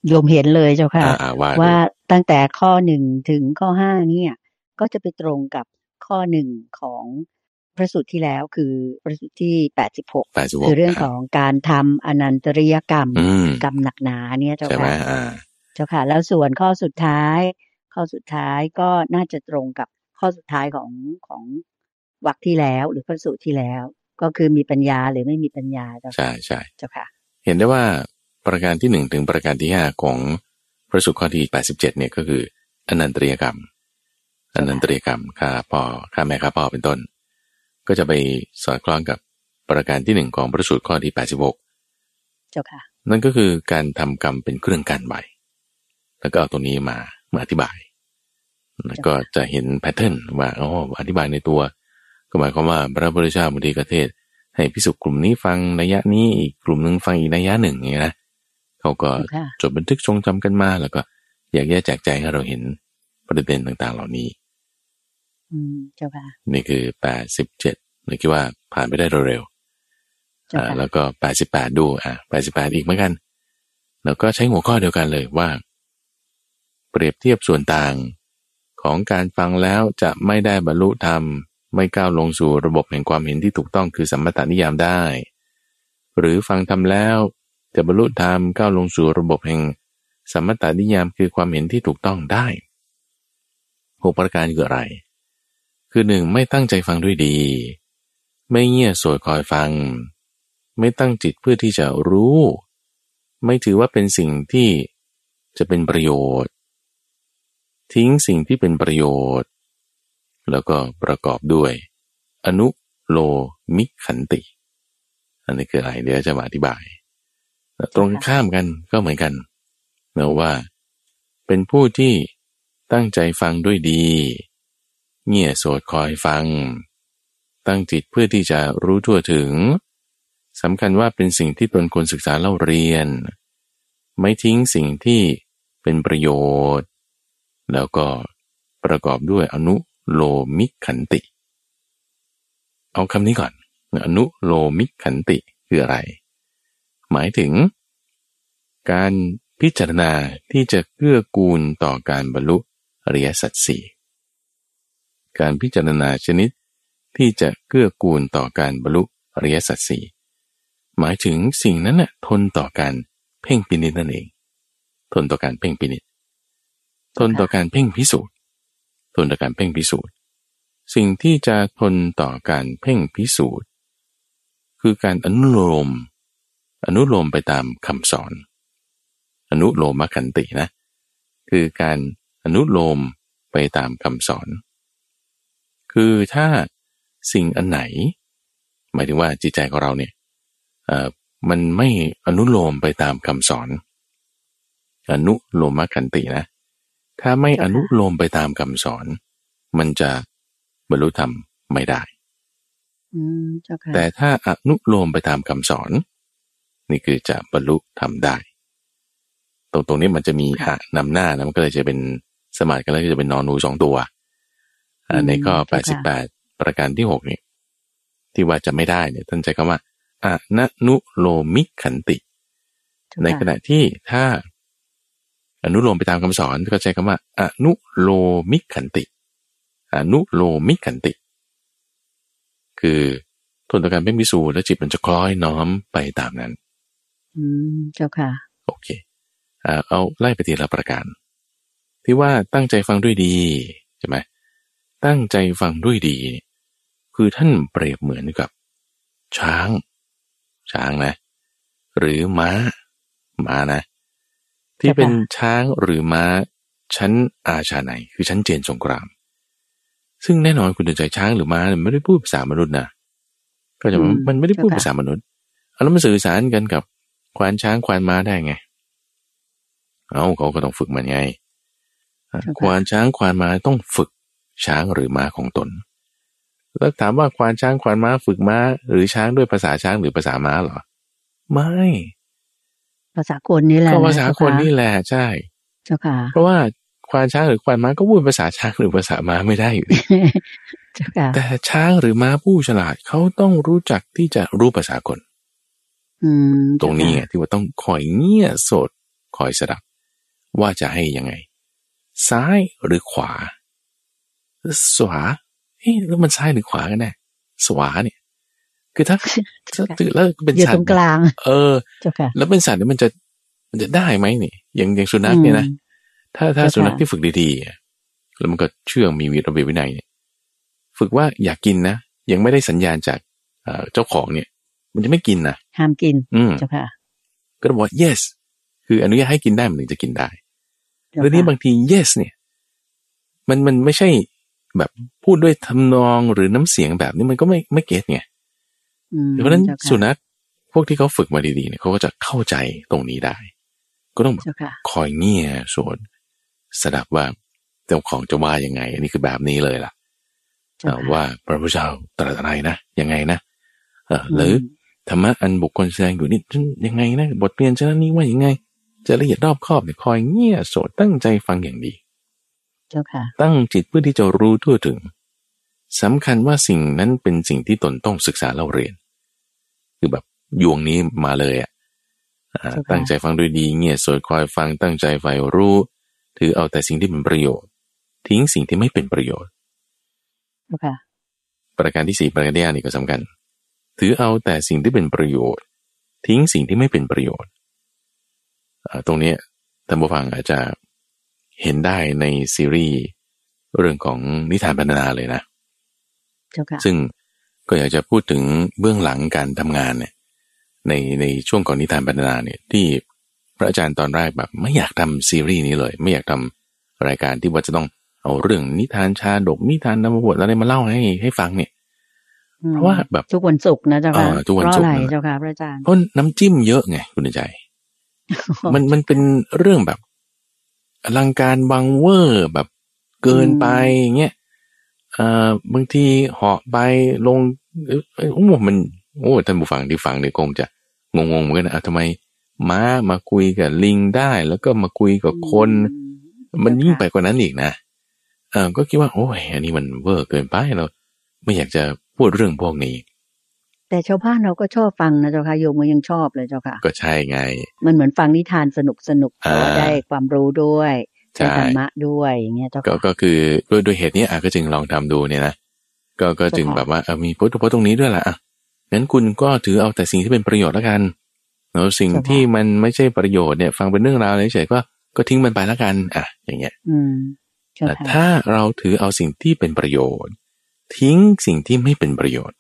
โยมเห็นเลยเจ้าค่ะอ่าอ่าว่าว่าด้วยตั้งแต่ข้อหนึ่งถึงข้อห้าเนี่ย ก็จะไปตรงกับข้อหนึ่งของพระสูตรที่แล้วคือพระสูตรที่แปดสิบหกแปดสิบหกคือเรื่องของการทำอนันตริยกรรมอืมกรรมหนักหนาเนี่ยเจ้าใช่ไหมค่ะอ่าเจ้าค่ะ แล้วส่วนข้อสุดท้าย ข้อสุดท้ายก็น่าจะตรงกับ ข้อสุดท้ายของของวรรคที่แล้ว หรือพระสูตรที่แล้ว ก็คือมีปัญญาหรือไม่มีปัญญาเจ้าค่ะใช่ใช่เจ้าค่ะ เห็นได้ว่าประการที่หนึ่งถึงประการที่ห้าของพระสุขข้อที่แปดสิบเจ็ดเนี่ยก็คืออนันตริยกรรมอนันตริยกรรมฆ่าพ่อฆ่าแม่ฆ่าพ่อเป็นต้น ก็จะไปสอดคล้องกับประการที่หนึ่งของพระสูตรข้อที่แปดสิบหกเจ้าค่ะนั่นก็คือการทำกรรมเป็นเครื่องกันไว้แล้วก็เอาตรงนี้มามาอธิบาย ก็จะเห็นแพทเทิร์นว่าอ๋ออธิบายในตัว ก็หมายความว่าพระพุทธเจ้าบางทีก็เทศ ให้พิสุกลุ่มนี้ฟังระยะนี้อีกกลุ่มหนึ่งฟังอีกระยะหนึ่งอย่างนี้นะเขาก็ค่ะจดบันทึกทรงจำกันมาแล้วก็ อยากแยกแจกแจงให้เราเห็นประเด็นต่างๆ เหล่านี้ อืมเจ้าค่ะนี่คือแปดสิบเจ็ดนึกคิดว่าผ่านไปได้เร็วๆเจ้าอ่าค่ะแล้วก็แปดสิบแปดดูอ่าแปดสิบแปดอีกเหมือนกัน แล้วก็ใช้หัวข้อเดียวกันเลยว่า เปรียบเทียบส่วนต่าง ของการฟังแล้วจะไม่ได้บรรลุธรรม ไม่ก้าวลงสู่ระบบแห่งความเห็นที่ถูกต้องคือสัมมตานิยามได้ หรือฟังทำแล้วจะบรรลุธรรมก้าวลงสู่ระบบแห่งสัมมตานิยามคือความเห็นที่ถูกต้องได้หกประการคืออะไร คือหนึ่งไม่ตั้งใจฟังด้วยดี ไม่เงี่ยโสดคอยฟัง ไม่ตั้งจิตเพื่อที่จะรู้ ไม่ถือว่าเป็นสิ่งที่จะเป็นประโยชน์ ทิ้งสิ่งที่เป็นประโยชน์ แล้วก็ประกอบด้วย อนุโลมิขันติ อันนี้คืออะไรเดี๋ยวจะมาอธิบาย ตรงข้ามกันก็เหมือนกันนะว่า เป็นผู้ที่ตั้งใจฟังด้วยดี เงี่ยโสดคอยฟัง ตั้งจิตเพื่อที่จะรู้ทั่วถึงสำคัญว่าเป็นสิ่งที่ตนควรศึกษาเล่าเรียน ไม่ทิ้งสิ่งที่เป็นประโยชน์ แล้วก็ประกอบด้วยอนุโลมิขันติ เอาคำนี้ก่อน อนุโลมิขันติคืออะไร หมายถึง การพิจารณาที่จะเกื้อกูลต่อการบรรลุอริยสัจสี่การพิจารณาชนิดที่จะเกื้อกูลต่อการบรรลุอริยสัจสี่หมายถึงสิ่งนั้นน่ะทนต่อการเพ่งพินิจนั่นเอง ทนต่อการเพ่งพินิจ ทนต่อการเพ่งพิสูจน์ ทนต่อการเพ่งพิสูจน์ สิ่งที่จะทนต่อการเพ่งพิสูจน์ คือการอนุโลม อนุโลมไปตามคำสอน อนุโลมขันตินะ คือการอนุโลมไปตามคำสอน คือถ้าสิ่งอันไหน หมายถึงว่าจิตใจของเราเนี่ยอ่อมันไม่อนุโลมไปตามคำสอน อนุโลมขันตินะ ถ้าไม่อนุโลมไปตามคำสอน มันจะบรรลุธรรมไม่ได้อืมเจ้าค่ะแต่ถ้าอนุโลมไปตามคำสอน นี่คือจะบรรลุธรรมได้ ตรงตรงนี้มันจะมีอะนำหน้านะมันก็เลยจะเป็นสมาธิกันแล้วก็จะเป็นนอนูสองตัวอ่าในข้อแปดสิบแปดประการที่หกนี่ที่ว่าจะไม่ได้เนี่ยท่านใช้คำว่าอะนะนุโลมิขันติเจ้าในค่ะขณะที่ถ้า อนุโลมไปตามคำสอนก็ใช้คำว่า อนุโลมิขันติ อนุโลมิขันติ คือทนต่อการเป็นพิสูจน์และจิตมันจะคล้อยน้อมไปตามนั้น อืมเจ้าค่ะ โอเคอ่าเอาไล่ไปทีละประการ ที่ว่าตั้งใจฟังด้วยดีใช่ไหมตั้งใจฟังด้วยดี คือท่านเปรียบเหมือนกับ ช้าง ช้างนะ หรือม้า ม้านะ ที่เป็นช้างหรือม้า ชั้นอาชาไหน คือชั้นเจนสงคราม ซึ่งแน่นอนคุณเดินใจช้างหรือม้าเนี่ยไม่ได้พูดภาษามนุษย์นะก็จะว่าอืมมันไม่ได้พูดเจ้าค่ะภาษามนุษย์เอาแล้วมันสื่อสารกันกับควานช้างควานม้าได้ไง เอาเขาก็ต้องฝึกมันไงอะเจ้าค่ะควานช้างควานม้าต้องฝึกช้างหรือม้าของตน แล้วถามว่าควานช้างควานม้าฝึกม้า หรือช้างด้วยภาษาช้างหรือภาษาม้าเหรอ ไม่ ภาษาคนนี่แหละก็ภาษาคนนี่แหละแหละใช่ เจ้าค่ะ เพราะว่าควานช้างหรือควานม้าก็พูดภาษาช้างหรือภาษาม้าไม่ได้อยู่ดีเจ้าค่ะแต่ช้างหรือม้าผู้ฉลาดเขาต้องรู้จักที่จะรู้ภาษาคนอืมตรงนี้ไงที่ว่าต้องคอยเงี่ยโสดคอยสดับ ว่าจะให้ยังไง ซ้ายหรือขวาสวาเฮ้ยแล้วมันซ้ายหรือขวากันแน่สวาเนี่ย คือถ้าเจ้าถ้าค่ะตื่นแล้วเป็นอยู่สัตตรงว์กลาง เออเจ้าค่ะแล้วเป็นสัตว์เนี่ยมันจะมันจะได้ไหมนี่ อย่างอย่างสุนัขเนี่ยนะอืมถ้าถ้าเจ้าค่ะสุนัขที่ฝึกดีๆอะแล้วมันก็เชื่องมีวิระเบียบวินัยเนี่ย ฝึกว่าอยากกินนะยังไม่ได้สัญญาณจากเอ่อเจ้าของเนี่ย มันจะไม่กินนะห้ามกิน อืมเจ้าค่ะ ก็ต้องบอกว่า yes คืออนุญาตให้กินได้มันถึงจะกินได้เจ้าแล้วนี่ค่ะบางที yes เนี่ย มันมันไม่ใช่แบบพูดด้วยทำนองหรือน้ำเสียงแบบนี้มันก็ไม่ไม่เก็ตไงอืม เพราะฉะนั้นเจ้าค่ะสุนัขพวกที่เขาฝึกมาดีๆเนี่ยเขาก็จะเข้าใจตรงนี้ได้ ก็ต้องแบบเจ้าค่ะคอยเงี่ยโสดสดับว่าเจ้าของจะว่ายังไง อันนี้คือแบบนี้เลยล่ะว่าพระพุทธเจ้าตรัสอะไรนะยังไงนะเออหรือธรรมะอันบุคคลแสดงอยู่นี่ยังไงนะบทเรียนชนะนี้ว่ายังไง จะละเอียดรอบคอบเนี่ยคอยเงี่ยโสดตั้งใจฟังอย่างดี เจ้าค่ะ ตั้งจิตเพื่อที่จะรู้ทั่วถึงสำคัญว่าสิ่งนั้นเป็นสิ่งที่ตนต้องศึกษาเล่าเรียน คือแบบยวงนี้มาเลยอะตั้งใจฟังด้วยดีเงียบโสดคอยฟังตั้งใจใฝ่รู้ ถือเอาแต่สิ่งที่เป็นประโยชน์ ทิ้งสิ่งที่ไม่เป็นประโยชน์ประการที่สี่ประการที่ห้านี่ก็สำคัญ ถือเอาแต่สิ่งที่เป็นประโยชน์ ทิ้งสิ่งที่ไม่เป็นประโยชน์ตรงนี้ท่านผู้ฟังอาจจะเห็นได้ในซีรีส์เรื่องของนิทานบรรณาเลยนะซึ่ง ก็อยากจะพูดถึงเบื้องหลังการทำงานเนี่ยในในช่วงก่อนนิทานบรรณาเนี่ยที่พระอาจารย์ตอนแรกแบบไม่อยากทำซีรีส์นี้เลย ไม่อยากทำรายการที่ว่าจะต้องเอาเรื่องนิทานชาดกนิทานนำบทอะไรมาเล่าให้ให้ฟังเนี่ยเพราะว่าแบบทุกวันศุกร์นะเจ้าค่ะทุกวันศุกร์เจ้าค่ะพระอาจารย์เพราะน้ำจิ้มเยอะไงคุณใจ มันมันเป็นเรื่องแบบอลังการบังเวอร์แบบเกินไปเงี้ย อ่าบางทีเหาะไปลงโอ้โหมันโอ้ท่านผู้ฟังที่ฟังเนี่ยคงจะงงๆเหมือนกันนะทำไมม้ามาคุยกับลิงได้ แล้วก็มาคุยกับคน มันยิ่งไปกว่านั้นอีกนะเออก็คิดว่าโอ้ยอันนี้มันเวอร์เกินไปเราไม่อยากจะพูดเรื่องพวกนี้ แต่ชาวบ้านเราก็ชอบฟังนะเจ้าค่ะโยมก็ยังชอบเลยเจ้าค่ะ ก็ใช่ไง มันเหมือนฟังนิทานสนุกสนุกแต่ว่าได้ความรู้ด้วย ได้ธรรมะด้วยอย่างเงี้ยเจ้าค่ะก็คือด้วยด้วยเหตุนี้อะก็จึงลองทำดูเนี่ยนะก็ก็จึงแบบว่าเออมีพุทธพจน์ตรงนี้ด้วยล่ะอะงั้นคุณก็ถือเอาแต่สิ่งที่เป็นประโยชน์แล้วกันแล้วสิ่งที่มันไม่ใช่ประโยชน์เนี่ย ฟังเป็นเรื่องราวเฉยๆก็ก็ทิ้งมันไปแล้วกัน อะ อย่างเงี้ยอืมถ้าเราถือเอาสิ่งที่เป็นประโยชน์ ทิ้งสิ่งที่ไม่เป็นประโยชน์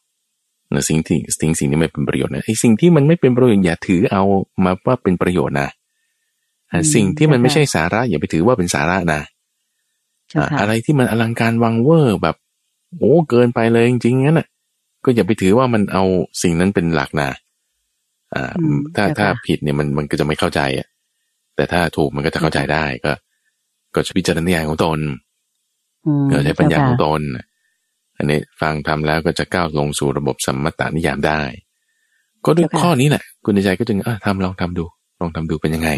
นะสิ่งที่สิ่งสิ่งที่ไม่เป็นประโยชน์นะไอ้สิ่งที่มันไม่เป็นประโยชน์อย่าถือเอามาว่าเป็นประโยชน์นะ สิ่งที่มันไม่ใช่สาระอย่าไปถือว่าเป็นสาระนะอะไรที่มันอลังการวังเวอร์แบบโอ้เกินไปเลยจริงๆงั้นอะ ก็อย่าไปถือว่ามันเอาสิ่งนั้นเป็นหลักนะอ่า ถ้าถ้าผิดเนี่ยมันมันก็จะไม่เข้าใจอะ แต่ถ้าถูกมันก็จะเข้าใจได้ก็ ก็จะพิจารณาของตนก็ใช้ปัญญาของตนอันนี้ฟังทำแล้วก็จะก้าวลงสู่ระบบสัมมตานิยามได้ ก็ด้วยข้อนี้แหละคุณใจก็จึงเออทำลองทำดู ลองทำดูเป็นยังไง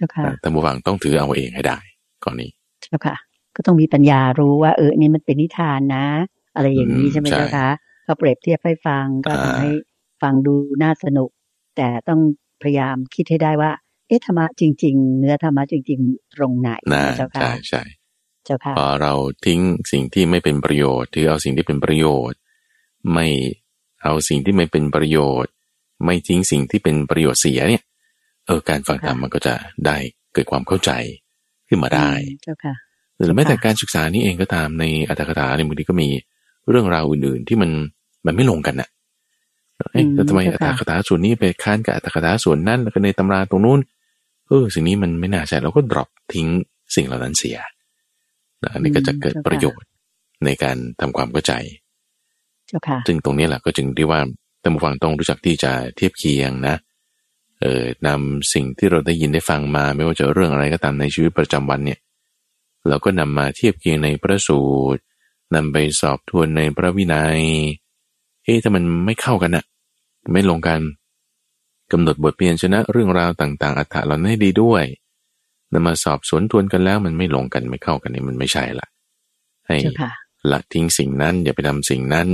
อย่างเงี้ยแต่บูฟังต้องถือเอาเองให้ได้ก่อนนี้เจ้าค่ะ ก็ต้องมีปัญญารู้ว่าเออนี่มันเป็นนิทานนะ อะไรอย่างนี้ใช่ไหมเจ้าค่ะเขาเปรียบเทียบให้ฟังก็ทำให้ฟังดูน่าสนุก แต่ต้องพยายามคิดให้ได้ว่า เอ๊ะธรรมะจริง ๆ เนื้อธรรมะจริง ๆ ตรงไหนเจ้าค่ะใช่ใช่เจ้าค่ะพอเราทิ้งสิ่งที่ไม่เป็นประโยชน์ถือเอาสิ่งที่เป็นประโยชน์ ไม่เอาสิ่งที่ไม่เป็นประโยชน์ ไม่ทิ้งสิ่งที่เป็นประโยชน์เสียเนี่ย เออการฟังธรรมมันก็จะได้เกิดความเข้าใจขึ้นมาได้เจ้าค่ะหรือแม้แต่การศึกษานี่เองก็ตามในอัตถกถาในบางทีก็มีเรื่องราวอื่นๆที่มันมันไม่ลงกันน่ะเอ๊ะทำไมอัตถกถาส่วนนี้ไปค้านกับอัตถกถาส่วนนั้นแล้วก็ในตำราตรงนู้นเออสิ่งนี้มันไม่น่าใช่เราก็ดรอปทิ้งสิ่งเหล่านั้นเสียนะอันนี้ก็จะเกิดประโยชน์ในการทำความเข้าใจซึ่งตรงนี้แหละก็จึงที่ว่าท่านผู้ฟังต้องรู้จักที่จะเทียบเคียงนะ เออนำสิ่งที่เราได้ยินได้ฟังมา ไม่ว่าจะเรื่องอะไรก็ตามในชีวิตประจำวันเนี่ยเราก็นำมาเทียบเคียงในพระสูตรนำไปสอบทวนในพระวินัยเอ๊ะถ้ามันไม่เข้ากันอะไม่ลงกันกำหนดบทเปลี่ยนชนะเรื่องราวต่าง ๆ อัฐะเราให้ดีด้วยนำมาสอบสวนทวนกันแล้วมันไม่ลงกันไม่เข้ากันนี่มันไม่ใช่ละให้ละทิ้งสิ่งนั้นอย่าไปทำสิ่งนั้น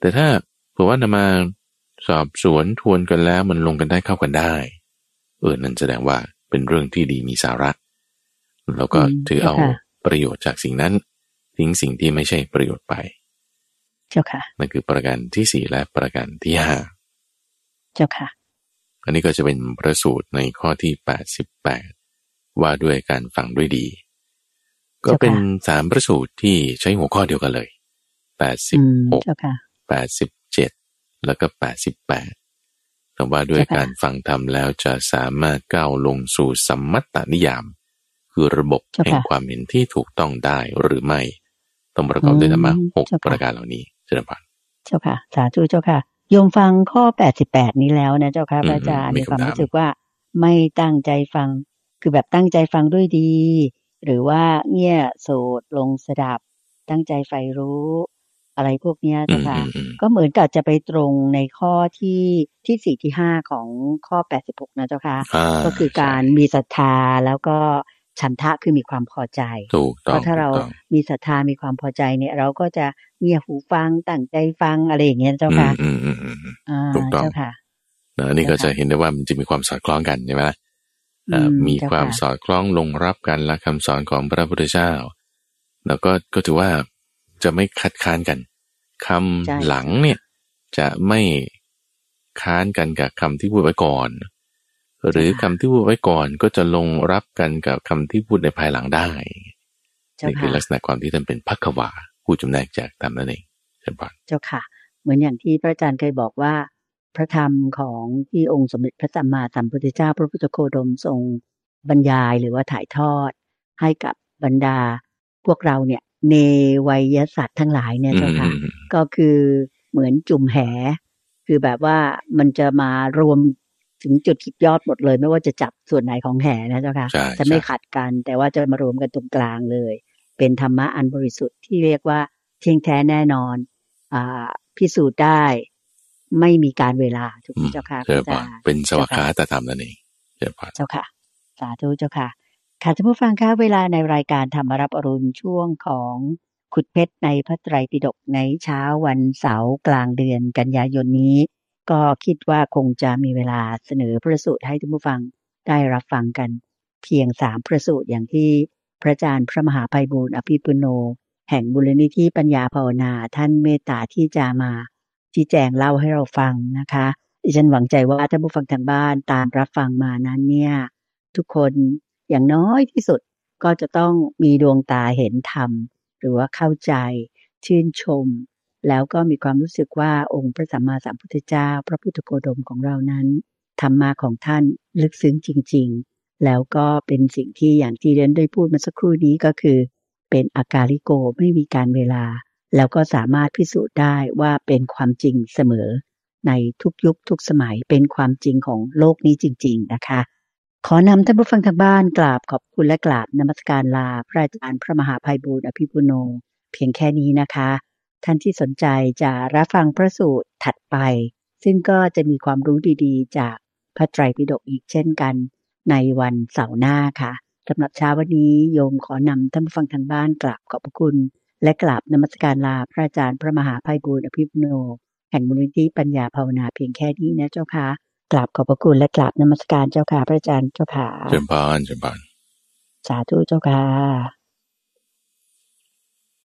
แต่ถ้าเผื่อว่านำมา สอบสวนทวนกันแล้วมันลงกันได้เข้ากันได้ เออนั่นแสดงว่าเป็นเรื่องที่ดีมีสาระแล้วก็ถือเอาประโยชน์จากสิ่งนั้น ทิ้งสิ่งที่ไม่ใช่ประโยชน์ไป เจ้าค่ะนั่นคือประการที่สี่และประการที่ห้าเจ้าค่ะ อันนี้ก็จะเป็นประสูตรในข้อที่แปดสิบแปดว่าด้วยการฟังด้วยดี ก็เป็นสามประสูตรที่ใช้หัวข้อเดียวกันเลยแปดสิบหกแปดสิบเจ็ด แล้วก็แปดสิบแปดแต่ว่าด้วยการฟังธรรมแล้วจะสามารถก้าวลงสู่สัมมัตตนิยาม คือระบบแห่งความเห็นที่ถูกต้องได้หรือไม่ ต้องประกอบด้วยธรรมะหกประการเหล่านี้เจริญพรเจ้าค่ะ สาธุเจ้าค่ะโยมฟังข้อแปดสิบแปดนี้แล้วนะเจ้าค่ะพระอาจารย์มีความรู้สึกว่าไม่ตั้งใจฟัง คือแบบตั้งใจฟังด้วยดี หรือว่าเงี่ยโสดลงสดับ ตั้งใจใฝ่รู้ อะไรพวกเนี้ยอืเจ้ามค่ะอืมอืมก็เหมือนกับจะไปตรงในข้อที่ที่สี่ที่ห้าของข้อแปดสิบหกนะเจ้าค่ะอ่าก็คือการใช่มีศรัทธาแล้วก็ฉันทะคือมีความพอใจถูกเพต้องราะถ้าถูเรากต้องมีศรัทธามีความพอใจเนี่ย เราก็จะเงี่ยหูฟังตั้งใจฟังอะไรอย่างเงี้ยเจ้าอืค่ะมอืมอืมอืมอืมอ่าถูกต้องเจ้าค่ะนะอันนี้ก็เจ้าจะค่ะเห็นได้ว่ามันจะมีความสอดคล้องกันใช่ไหมล่ะเอ่ออืมมีเจ้าความค่ะสอดคล้องลงรับกันและคำสอนของพระพุทธเจ้า แล้วก็ก็ถือว่าจะไม่คัดค้านกัน คำใช่หลังเนี่ยจะไม่ค้านกันกับคำที่พูดไว้ก่อน หรือคำที่พูดไว้ก่อนก็จะลงรับกันกับคำที่พูดในภายหลังได้เจ้านี่คือค่ะลักษณะความที่ท่านเป็นพักวาผู้จำแนกจากธรรมนั่นเองเช่นปานเจ้าค่ะ เหมือนอย่างที่พระอาจารย์เคยบอกว่า พระธรรมของที่องค์สมเด็จพระสัมมาสัมพุทธเจ้า พระพุทธโคดมทรงบรรยายหรือว่าถ่ายทอดให้กับบรรดาพวกเราเนี่ย เนวัยสัตว์ทั้งหลายเนี่ยอืเจ้ามค่ะอืมอืมก็คือเหมือนจุ่มแห คือแบบว่ามันจะมารวมถึงจุดขีดยอดหมดเลย ไม่ว่าจะจับส่วนไหนของแหนะเจ้าค่ะใช่จะไม่ใช่ขัดกันแต่ว่าจะมารวมกันตรงกลางเลย เป็นธรรมะอันบริสุทธิ์ที่เรียกว่าเที่ยงแท้แน่นอนอ่าพิสูจน์ได้ ไม่มีการเวลาถูกไหมอืมเจ้าค่ะพเช่ระนอาปาจานรย์เป็นสวากเจ้าขาค่ะตธรรมนั่นเองเช่นปานเจ้าค่ะ สาธุเจ้าค่ะ ค่ะท่านผู้ฟังคะเวลาในรายการธรรมรับอรุณช่วงของขุดเพชรในพระไตรปิฎกในเช้าวันเสาร์กลางเดือนกันยายนนี้ ก็คิดว่าคงจะมีเวลาเสนอพระสูตรให้ท่านผู้ฟังได้รับฟังกัน เพียงสามพระสูตรอย่างที่พระอาจารย์พระมหาภัยบูร์อภิปุโน แห่งบุรณิธิปัญญาภาวนาท่านเมตตาที่จะมาชี้แจงเล่าให้เราฟังนะคะดิฉันหวังใจว่าท่านผู้ฟังทางบ้านตามรับฟังมานั้นเนี่ยทุกคน อย่างน้อยที่สุดก็จะต้องมีดวงตาเห็นธรรม หรือว่าเข้าใจ ชื่นชม แล้วก็มีความรู้สึกว่าองค์พระสัมมาสัมพุทธเจ้า พระพุทธโคดมของเรานั้นธรรมะของท่านลึกซึ้งจริง ๆ แล้วก็เป็นสิ่งที่อย่างที่เรนได้พูดมาสักครู่นี้ก็คือ เป็นอากาลิโกไม่มีการเวลา แล้วก็สามารถพิสูจน์ได้ว่าเป็นความจริงเสมอ ในทุกยุคทุกสมัยเป็นความจริงของโลกนี้จริง ๆ นะคะ ขอนำท่านผู้ฟังทางบ้านกราบขอบคุณและกราบนมัสการลา พระอาจารย์พระมหาภัยบูร์อภิปุโน เพียงแค่นี้นะคะ ท่านที่สนใจจะรับฟังพระสูตรถัดไป ซึ่งก็จะมีความรู้ดีๆ จากพระไตรปิฎกอีกเช่นกัน ในวันเสาร์หน้าค่ะสำหรับเช้าวันนี้โยมขอนำท่านผู้ฟังทางบ้านกราบขอบพระคุณ และกราบนมัสการลาพระอาจารย์พระมหาภัยบูร์อภิปุโน แห่งมูลนิธิปัญญาภาวนาเพียงแค่นี้นะเจ้าค่ะ กราบขอบพระคุณและกราบนมัสการเจ้าค่ะพระอาจารย์เจ้าค่ะเช่นปานเช่นปานสาธุเจ้าค่ะ